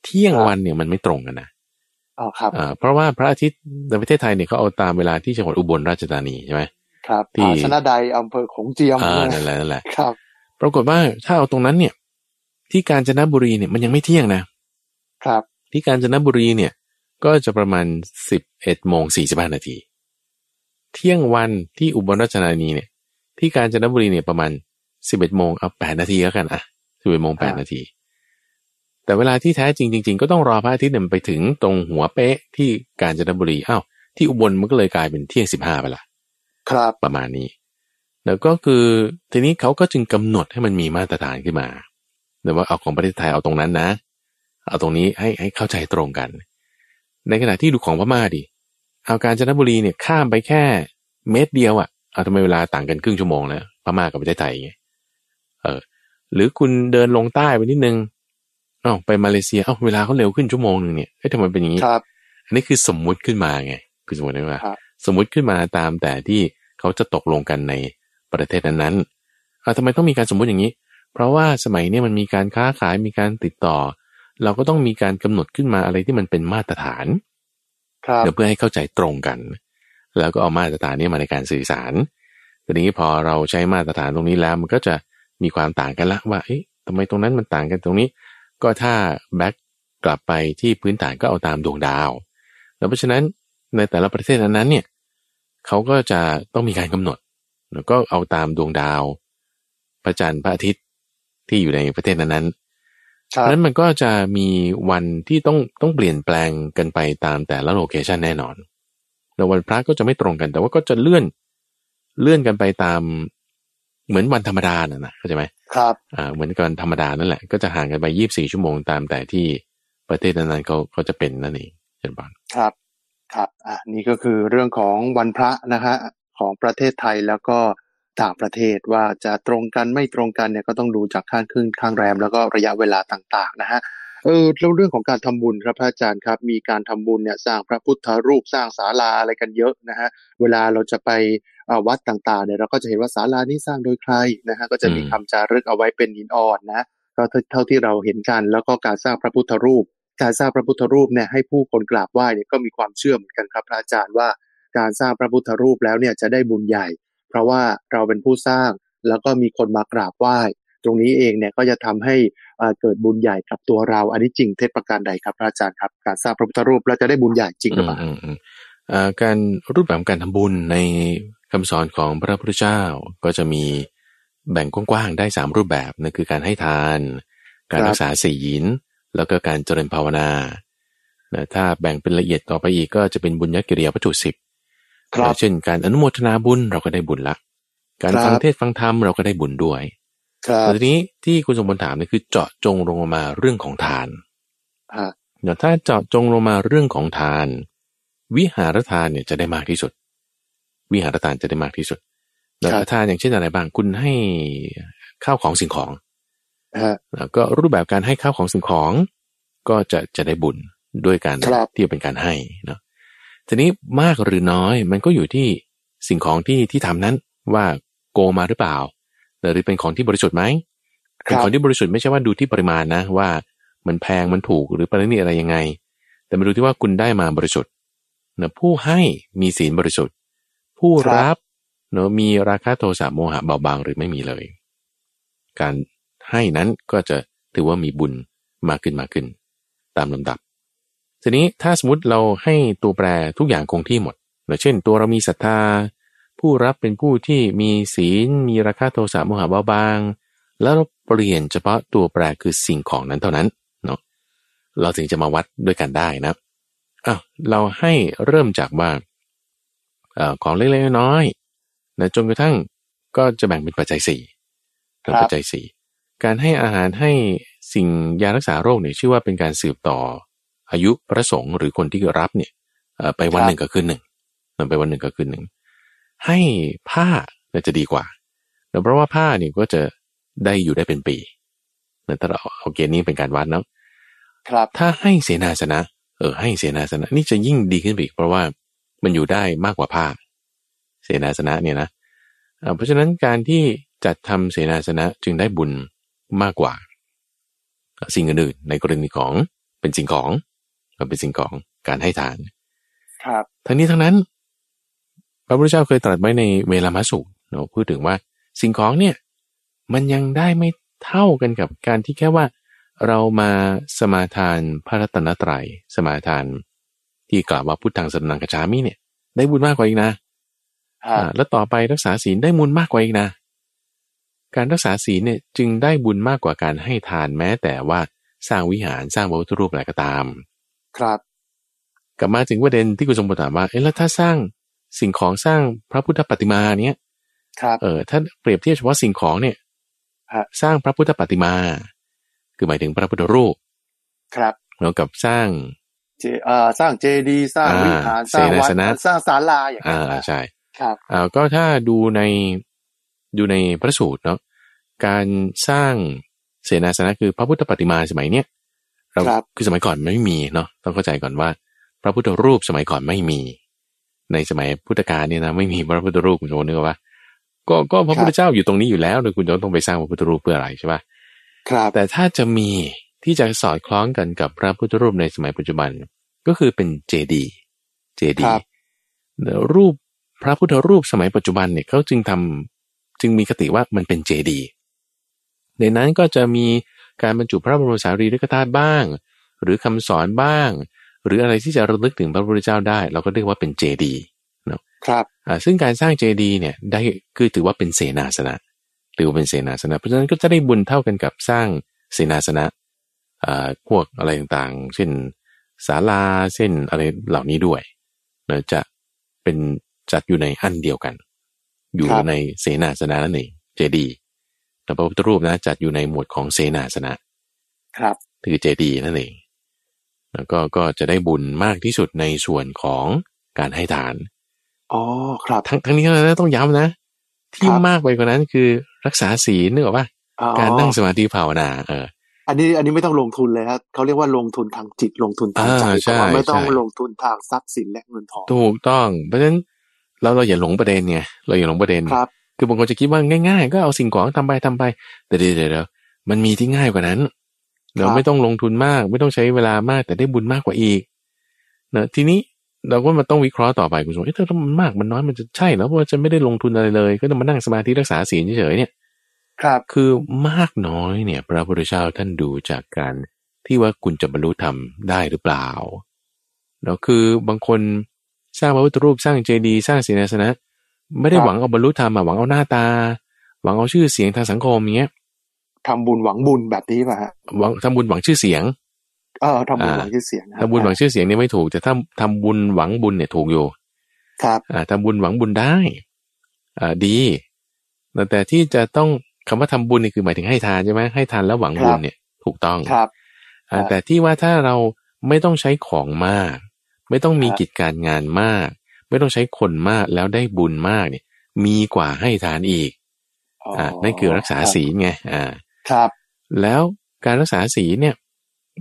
S2: เที่ยงวันเนี่ยมันไม่ตรงกันนะ
S1: อ๋อครับ
S2: เพราะว่าพระอาทิตย์ในประเทศไทยเนี่ยเขาเอาตามเวลาที่จังหวัดอุบลราชธานีใช่ไหม
S1: ครับที่ชนะใดอำเภอของเจียม
S2: อ่านั่นแหละนั่นแหละ
S1: ครับ
S2: ปรากฏว่าถ้าเอาตรงนั้นเนี่ย ที่กาญจนบุรีเนี่ยมันยังไม่เที่ยงนะ
S1: ครับ
S2: ที่กาญจนบุรีเนี่ย ก็จะประมาณสิบเอ็ดโมงสี่สิบห้านาที เที่ยงวันที่อุบลราชธานีเนี่ย ที่กาญจนบุรีเนี่ยประมาณสิบเอ็ดโมงเอาแปดนาทีแล้วกันอะสิบเอ็ดโมงแปดนาที แต่เวลาที่แท้จริงจริงๆก็ต้องรอพระอาทิตย์เนี่ยไปถึงตรงหัวเป๊ะที่กาญจนบุรีอ้าวที่อุบลมันก็เลยกลายเป็นเที่ยงสิบห้าไปละ
S1: ครับ
S2: ประมาณนี้ แล้วก็คือทีนี้เขาก็จึงกำหนดให้มันมีมาตรฐานขึ้นมาแต่ว่าเอาของประเทศไทยเอาตรงนั้นนะ เอาตรงนี้ให้ให้เข้าใจตรงกัน ในขณะที่ดูของพม่าดิเอาการจนบุรีเนี่ยข้ามไปแค่เมตรเดียวอะ่ะเอาทำไมเวลาต่างกันครึ่งชั่วโมงแล้วพม่ากับประเทศไทยไงเออหรือคุณเดินลงใต้ไปนิดนึง อ้าวไปมาเลเซียเอ้าเวลาเขาเร็วขึ้นชั่วโมงหนึ่งเนี่ยเฮ้ยทำไมเป็นอย่างนี้
S1: ครับ
S2: อันนี้คือสมมุติขึ้นมาไง คือสมมติว่า สมมุติขึ้นมาตามแต่ที่เขาจะตกลงกันในประเทศนั้นๆเอาทำไมต้องมีการสมมุติอย่างนี้ เพราะว่าสมัยนี้มันมีการค้าขายมีการติดต่อ เราก็ต้องมีการกำหนดขึ้นมาอะไรที่มันเป็นมาตรฐานเพื่อให้เข้าใจตรงกัน แล้วก็เอามาตรฐานนี้มาในการสื่อสารทีนี้พอเราใช้มาตรฐานตรงนี้แล้วมันก็จะมีความต่างกันละว่าเอ๊ะทำไมตรงนั้นมันต่างกันตรงนี้ ก็ถ้าแบ็กกลับไปที่พื้นฐานก็เอาตามดวงดาว แล้วเพราะฉะนั้นในแต่ละประเทศนั้นเนี่ยเขาก็จะต้องมีการกำหนด แล้วก็เอาตามดวงดาว พระจันทร์พระอาทิตย์ที่อยู่ในประเทศนั้นๆเพราะนั้นมันก็จะมีวันที่ต้องต้องเปลี่ยนแปลงกันไปตามแต่ละโลเคชันแน่นอนแล้ววันพระก็จะไม่ตรงกัน แต่ว่าก็จะเลื่อนเลื่อนกันไปตาม เหมือนวันธรรมดาน่ะนะเข้าใจไหม
S1: ครับ
S2: อ่าเหมือนกันธรรมดานั่นแหละก็จะห่างกันไปยี่บสี่ชั่วโมงตามแต่ที่ประเทศนั้นๆเขาเขาจะเป็นนั่นเองเช่นบาน
S1: ครับครับอ่านี่ก็คือเรื่องของวันพระนะฮะของประเทศไทยแล้วก็ต่างประเทศว่าจะตรงกันไม่ตรงกันเนี่ยก็ต้องดูจากข้างขึ้นข้างแรม แล้วก็ระยะเวลาต่างๆนะฮะ เออแล้วเรื่องของการทำบุญครับพระอาจารย์ครับ มีการทำบุญเนี่ยสร้างพระพุทธรูปสร้างศาลาอะไรกันเยอะนะฮะเวลาเราจะไปวัดต่างๆเนี่ยเราก็จะเห็นว่าศาลานี้สร้างโดยใครนะฮะก็จะมีคำจารึกเอาไว้เป็นหินอ่อนนะก็เท่าที่เราเห็นกัน แล้วก็การสร้างพระพุทธรูป การสร้างพระพุทธรูปเนี่ยให้ผู้คนกราบไหว้เนี่ยก็มีความเชื่อเหมือนกันครับพระอาจารย์ว่าการสร้างพระพุทธรูปแล้วเนี่ยจะได้บุญใหญ่ เพราะว่าเราเป็นผู้สร้างแล้วก็มีคนมากราบไหว้ ตรงนี้เองเนี่ยก็จะทำให้เกิดบุญใหญ่กับตัวเรา อันนี้จริงเทศประการใดครับพระอาจารย์ครับ การสร้างพระพุทธรูปเราจะได้บุญใหญ่จริงหรือเปล่า
S2: การรูปแบบการทำบุญในคำสอนของพระพุทธเจ้าก็จะมีแบ่งกว้างๆได้สามรูปแบบนั่นคือการให้ทาน การรักษาศีล แล้วก็การเจริญภาวนาถ้าแบ่งเป็นละเอียดต่อไปอีกก็จะเป็นบุญญกิริยาวัตถุสิบเช่นการอนุโมทนาบุญเราก็ได้บุญละ การฟังเทศฟังธรรมเราก็ได้บุญด้วย แต่ทีนี้ที่คุณสมบูรณ์ถามนี่คือเจาะจงลงมาเรื่องของทานเดี๋ยวถ้าเจาะจงลงมาเรื่องของทาน วิหารทานเนี่ยจะได้มากที่สุด วิหารทานจะได้มากที่สุดแล้วทานอย่างเช่นอะไรบ้างคุณให้ข้าวของสิ่งของแล้วก็รูปแบบการให้ข้าวของสิ่งของ ก็จะจะได้บุญด้วยการที่เป็นการให้เนาะทีนี้มากหรือน้อยมันก็อยู่ที่สิ่งของที่ที่ทำนั้นว่าโกมาหรือเปล่า หรือเป็นของที่บริสุทธิ์ไหมเป็นของที่บริสุทธิ์ไม่ใช่ว่าดูที่ปริมาณนะว่ามันแพงมันถูกหรือประณีอะไรยังไง แต่มาดูที่ว่าคุณได้มาบริสุทธิ์นะผู้ให้มีศีลบริสุทธิ์ ผู้รับเนาะมีราคะโทสะโมหะเบาบางหรือไม่มีเลย การให้นั้นก็จะถือว่ามีบุญมากขึ้นมากขึ้น ตามลำดับ ทีนี้ถ้าสมมติเราให้ตัวแปรทุกอย่างคงที่หมดเช่น ตัวเรามีศรัทธา ผู้รับเป็นผู้ที่มีศีล มีราคะโทสะโมหะเบาบาง แล้วเราเปลี่ยนเฉพาะตัวแปรคือสิ่งของนั้นเท่านั้นเนาะเราถึงจะมาวัดด้วยกันได้นะอ้าวเราให้เริ่มจากว่าของเล็กๆน้อยๆนะจนกระทั่งก็จะแบ่งเป็นปัจจัยสี่ปัจจัยสี่การให้อาหารให้สิ่งยารักษาโรคเนี่ยชื่อว่าเป็นการสืบต่ออายุพระสงฆ์หรือคนที่รับเนี่ยไปวันหนึ่งก็คืนหนึ่งไปวันหนึ่งก็คืนหนึ่ง ให้ผ้าจะดีกว่าเพราะว่าผ้าเนี่ยก็จะได้อยู่ได้เป็นปีถ้าเราเอาเกณฑ์นี้เป็นการวัดเนาะ
S1: ครับ
S2: ถ้าให้เสนาสนะ เออ ให้เสนาสนะ นี่จะยิ่งดีขึ้นไปอีก เพราะว่ามันอยู่ได้มากกว่าผ้า เสนาสนะเนี่ยนะเพราะฉะนั้นการที่จัดทำเสนาสนะจึงได้บุญมากกว่า สิ่งอื่นๆในกรณีของเป็นสิ่งของเป็นสิ่งของการให้ทาน
S1: ครับ
S2: ทั้งนี้ทั้งนั้น พระพุทธเจ้าเคยตรัสไว้ในเวลามาสุเนาะพูดถึงว่าสิ่งของเนี่ยมันยังได้ไม่เท่ากันกับการที่แค่ว่า เรามาสมาทานพระรัตนตรยัยสมาทาน ที่กล่าวว่าพุทธังสนังกจามิเนี่ย ได้บุญมากกว่าอีกนะอ่าแล้วต่อไปรักษาศีลได้บุญมากกว่าอีกนะ การรักษาศีลเนี่ยจึงได้บุญมากกว่าการให้ทานแม้แต่ว่าสร้างวิหารสร้างวัตถุรูปอะไรก็ตาม
S1: ครับ
S2: กลับมาถึงประเด็นที่คุณสมบูรณ์ถามว่าเอ๊ะแล้วถ้าสร้าง สิ่งของสร้างพระพุทธปฏิมาเนี้ย
S1: ครับ
S2: เออถ้าเปรียบเทียบเฉพาะสิ่งของเนี่ยสร้างพระพุทธปฏิมา คือหมายถึงพระพุทธรูป
S1: ครับ
S2: แล้วกับสร้าง
S1: เจอ่าสร้างเจดีสร้างวิหารสร้างวัดสร้างศาลาอย่าง
S2: นี้อ่าใช่
S1: ครับ
S2: อ่าก็ถ้าดูในดูในพระสูตรเนาะการสร้างเสนาสนะคือพระพุทธปฏิมาสมัยเนี้ยเราคือสมัยก่อนไม่มีเนาะต้องเข้าใจก่อนว่า พระพุทธรูปสมัยก่อนไม่มี ในสมัยพุทธกาลเนี่ยนะไม่มีพระพุทธรูปคุณโจนึกว่าก็ก็พระพุทธเจ้าอยู่ตรงนี้อยู่แล้วโดยคุณโจต้องไปสร้างพระพุทธรูปเพื่ออะไรใช่ปะ
S1: ครับ
S2: แต่ถ้าจะมีที่จะสอดคล้องกันกับพระพุทธรูปในสมัยปัจจุบัน ก็คือเป็นเจดีเจดีรูปพระพุทธรูปสมัยปัจจุบันเนี่ยเขาจึงทำจึงมีคติว่ามันเป็นเจดีในนั้นก็จะมีการบรรจุพระบรมสารีริกธาตุบ้าง หรือคำสอนบ้าง หรืออะไรที่จะระลึกถึงพระพุทธเจ้าได้ เราก็เรียกว่าเป็นเจดีเนาะ
S1: ครับ
S2: อ่าซึ่งการสร้างเจดีเนี่ยได้คือถือว่าเป็นเสนาสนะหรือว่าเป็นเสนาสนะ เพราะฉะนั้นก็จะได้บุญเท่ากันกับสร้างเสนาสนะอ่าพวกอะไรต่างๆ เช่นศาลาเส้นอะไรเหล่านี้ด้วยเนะจะเป็นจัดอยู่ในอันเดียวกัน อยู่ในเสนาสนะนั่นเองเจดีแต่พระพุทธรูปนะจัดอยู่ในหมวดของเสนาสนะ
S1: ครับ
S2: คือเจดีนั่นเอง แล้วก็ก็จะได้บุญมากที่สุดในส่วนของการให้ทาน
S1: อ๋อครับ
S2: ทั้งทั้งนี้นะต้องย้ำนะ ที่มากไปกว่านั้นคือรักษาศีลนึกออกปะการนั่งสมาธิภาวนาเออ
S1: อันนี้อันนี้ไม่ต้องลงทุนเลยครับเขาเรียกว่าลงทุนทางจิตลงทุนทางใจแต่ว่าไม่ต้องลงทุนทางทรัพย์สินและเงินทอง
S2: ถูกต้องเพราะฉะนั้นเราเราอย่าหลงประเด็นไงเราอย่าหลงประเด็น
S1: ครับ
S2: คือบางคนจะคิดว่าง่าย ๆ ก็เอาสิ่งของทำไปทำไปแต่เดี๋ยวเดี๋ยวมันมีที่ง่ายกว่านั้น เราไม่ต้องลงทุนมาก ไม่ต้องใช้เวลามากแต่ได้บุญมากกว่าอีกนะทีนี้เราก็มาต้องวิเคราะห์ต่อไปคุณผู้ชมเอ๊ะถ้ามันมากมันน้อยมันจะใช่แล้วเพราะว่าจะไม่ได้ลงทุนอะไรเลย ก็ต้องมานั่งสมาธิรักษาศีลเฉยๆเนี่ย
S1: ครับ
S2: คือมากน้อยเนี่ย พระพุทธเจ้าท่านดูจากการที่ว่าคุณจะบรรลุธรรมได้หรือเปล่าแล้วคือบางคนสร้างพระพุทธรูปสร้างเจดีย์สร้างศีลสนะ ไม่ได้หวังเอาบรรลุธรรมอะหวังเอาหน้าตา หวังเอาชื่อเสียงทางสังคมเงี้ย
S1: ทำบุญหวังบุญแบบนี้ป่ะฮะ
S2: หวังทำบุญหวังชื่อเสียง
S1: เออทำบุญหวังชื่อเสียง
S2: ทำบุญหวังชื่อเสียงนี่ไม่ถูกแต่ถ้าทำบุญหวังบุญเนี่ยถูกอยู่
S1: ครับ
S2: อ่าทำบุญหวังบุญได้อ่าดี แต่ที่จะต้องคำว่าทำบุญนี่คือหมายถึงให้ทานใช่ไหมให้ทานแล้วหวังบุญเนี่ยถูกต้อง
S1: ครับ
S2: อ่าแต่ที่ว่าถ้าเราไม่ต้องใช้ของมาก ไม่ต้องมีกิจการงานมาก ไม่ต้องใช้คนมากแล้วได้บุญมากเนี่ย มีกว่าให้ทานอีกอ่านั่นคือรักษาศีลไงอ่า
S1: ครับ
S2: แล้วการรักษาศีลเนี่ย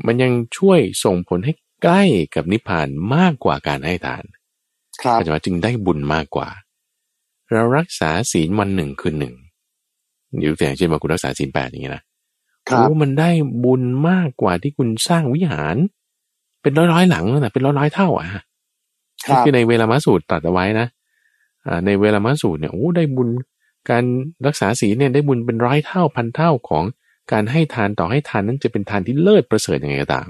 S2: มันยังช่วยส่งผลให้ใกล้กับนิพพานมากกว่าการให้ทาน
S1: ครับ
S2: จะว่าจึงได้บุญมากกว่า เรารักษาศีลวันหนึ่งคืนหนึ่งยกตัวอย่างเช่นว่าคุณรักษาศีลแปดอย่างนี้นะโอ้มันได้บุญมากกว่าที่คุณสร้างวิหาร เป็นร้อยร้อยหลังนะเป็นร้อยร้อยเท่าอะคือในเวลามาสูตรตัดเอาไว้นะในเวลามาสูตรเนี่ยโอ้ได้บุญ การรักษาศีลเนี่ยได้บุญเป็นร้อยเท่าพันเท่าของการให้ทานต่อให้ทานนั้นจะเป็นทานที่เลิศประเสริฐยังไงก็ตาม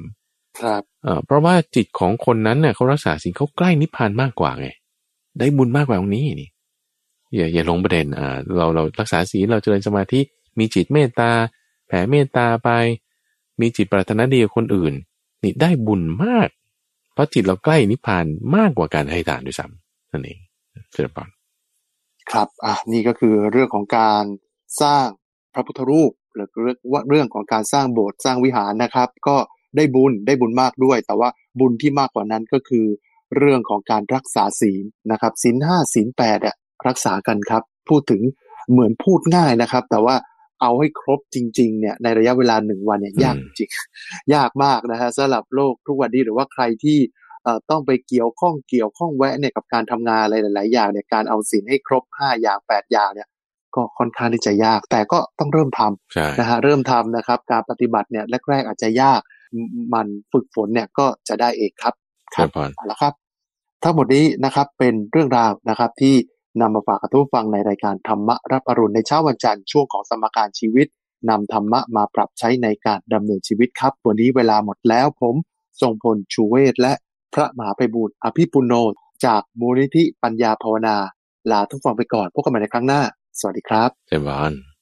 S1: ครับ
S2: เพราะว่าจิตของคนนั้นเนี่ยเขารักษาศีลเขาใกล้นิพพานมากกว่าไง ได้บุญมากกว่าตรงนี้นี่อย่าอย่าลงประเด็นอ่าเราเรารักษาศีลเราเจริญสมาธิมีจิตเมตตา แผ่เมตตาไป มีจิตปรารถนาดีกับคนอื่น นี่ได้บุญมาก เพราะจิตเราใกล้นิพพานมากกว่าการให้ทานด้วยซ้ำนั่นเองเจริญพร
S1: ครับอะนี่ก็คือเรื่องของการสร้างพระพุทธรูปหรือเรื่องว่าเรื่องของการสร้างโบสถ์สร้างวิหารนะครับ ก็ได้บุญได้บุญมากด้วย แต่ว่าบุญที่มากกว่านั้นก็คือ เรื่องของการรักษาศีลนะครับศีลห้าศีลแปดอะรักษากันครับ พูดถึงเหมือนพูดง่ายนะครับ แต่ว่าเอาให้ครบจริง ๆ เนี่ยในระยะเวลาหนึ่งวันเนี่ยยากจริงยากมากนะฮะสำหรับโลกทุกวันนี้หรือว่าใครที่ ต้องไปเกี่ยวข้องเกี่ยวข้องแวะเนี่ยกับการทำงานอะไรหลาย ๆ อย่างเนี่ยการเอาสินให้ครบห้าอย่างแปดอย่างเนี่ยก็ค่อนข้างที่จะยาก แต่ก็ต้องเริ่มทำนะฮะเริ่มทำนะครับ การปฏิบัติเนี่ยแรก ๆ อาจจะยากมันฝึกฝนเนี่ยก็จะได้เองครับ
S2: ครับ
S1: แล้วครับ ทั้งหมดนี้นะครับเป็นเรื่องราวนะครับที่นำมาฝากกับทุกฟังในรายการธรรมะรับอรุณในเช้าวันจันทร์ช่วงของสมการชีวิตนำธรรมะมาปรับใช้ในการดำเนินชีวิตครับ วันนี้เวลาหมดแล้วผมทรงพลชูเวศและ พระมหาไพบูลอภิปุโน จากมูลนิธิปัญญาภาวนา ลาทุกฟังไปก่อนพบกันใหม่ในครั้งหน้า สวัสดีครับ
S2: เจมาน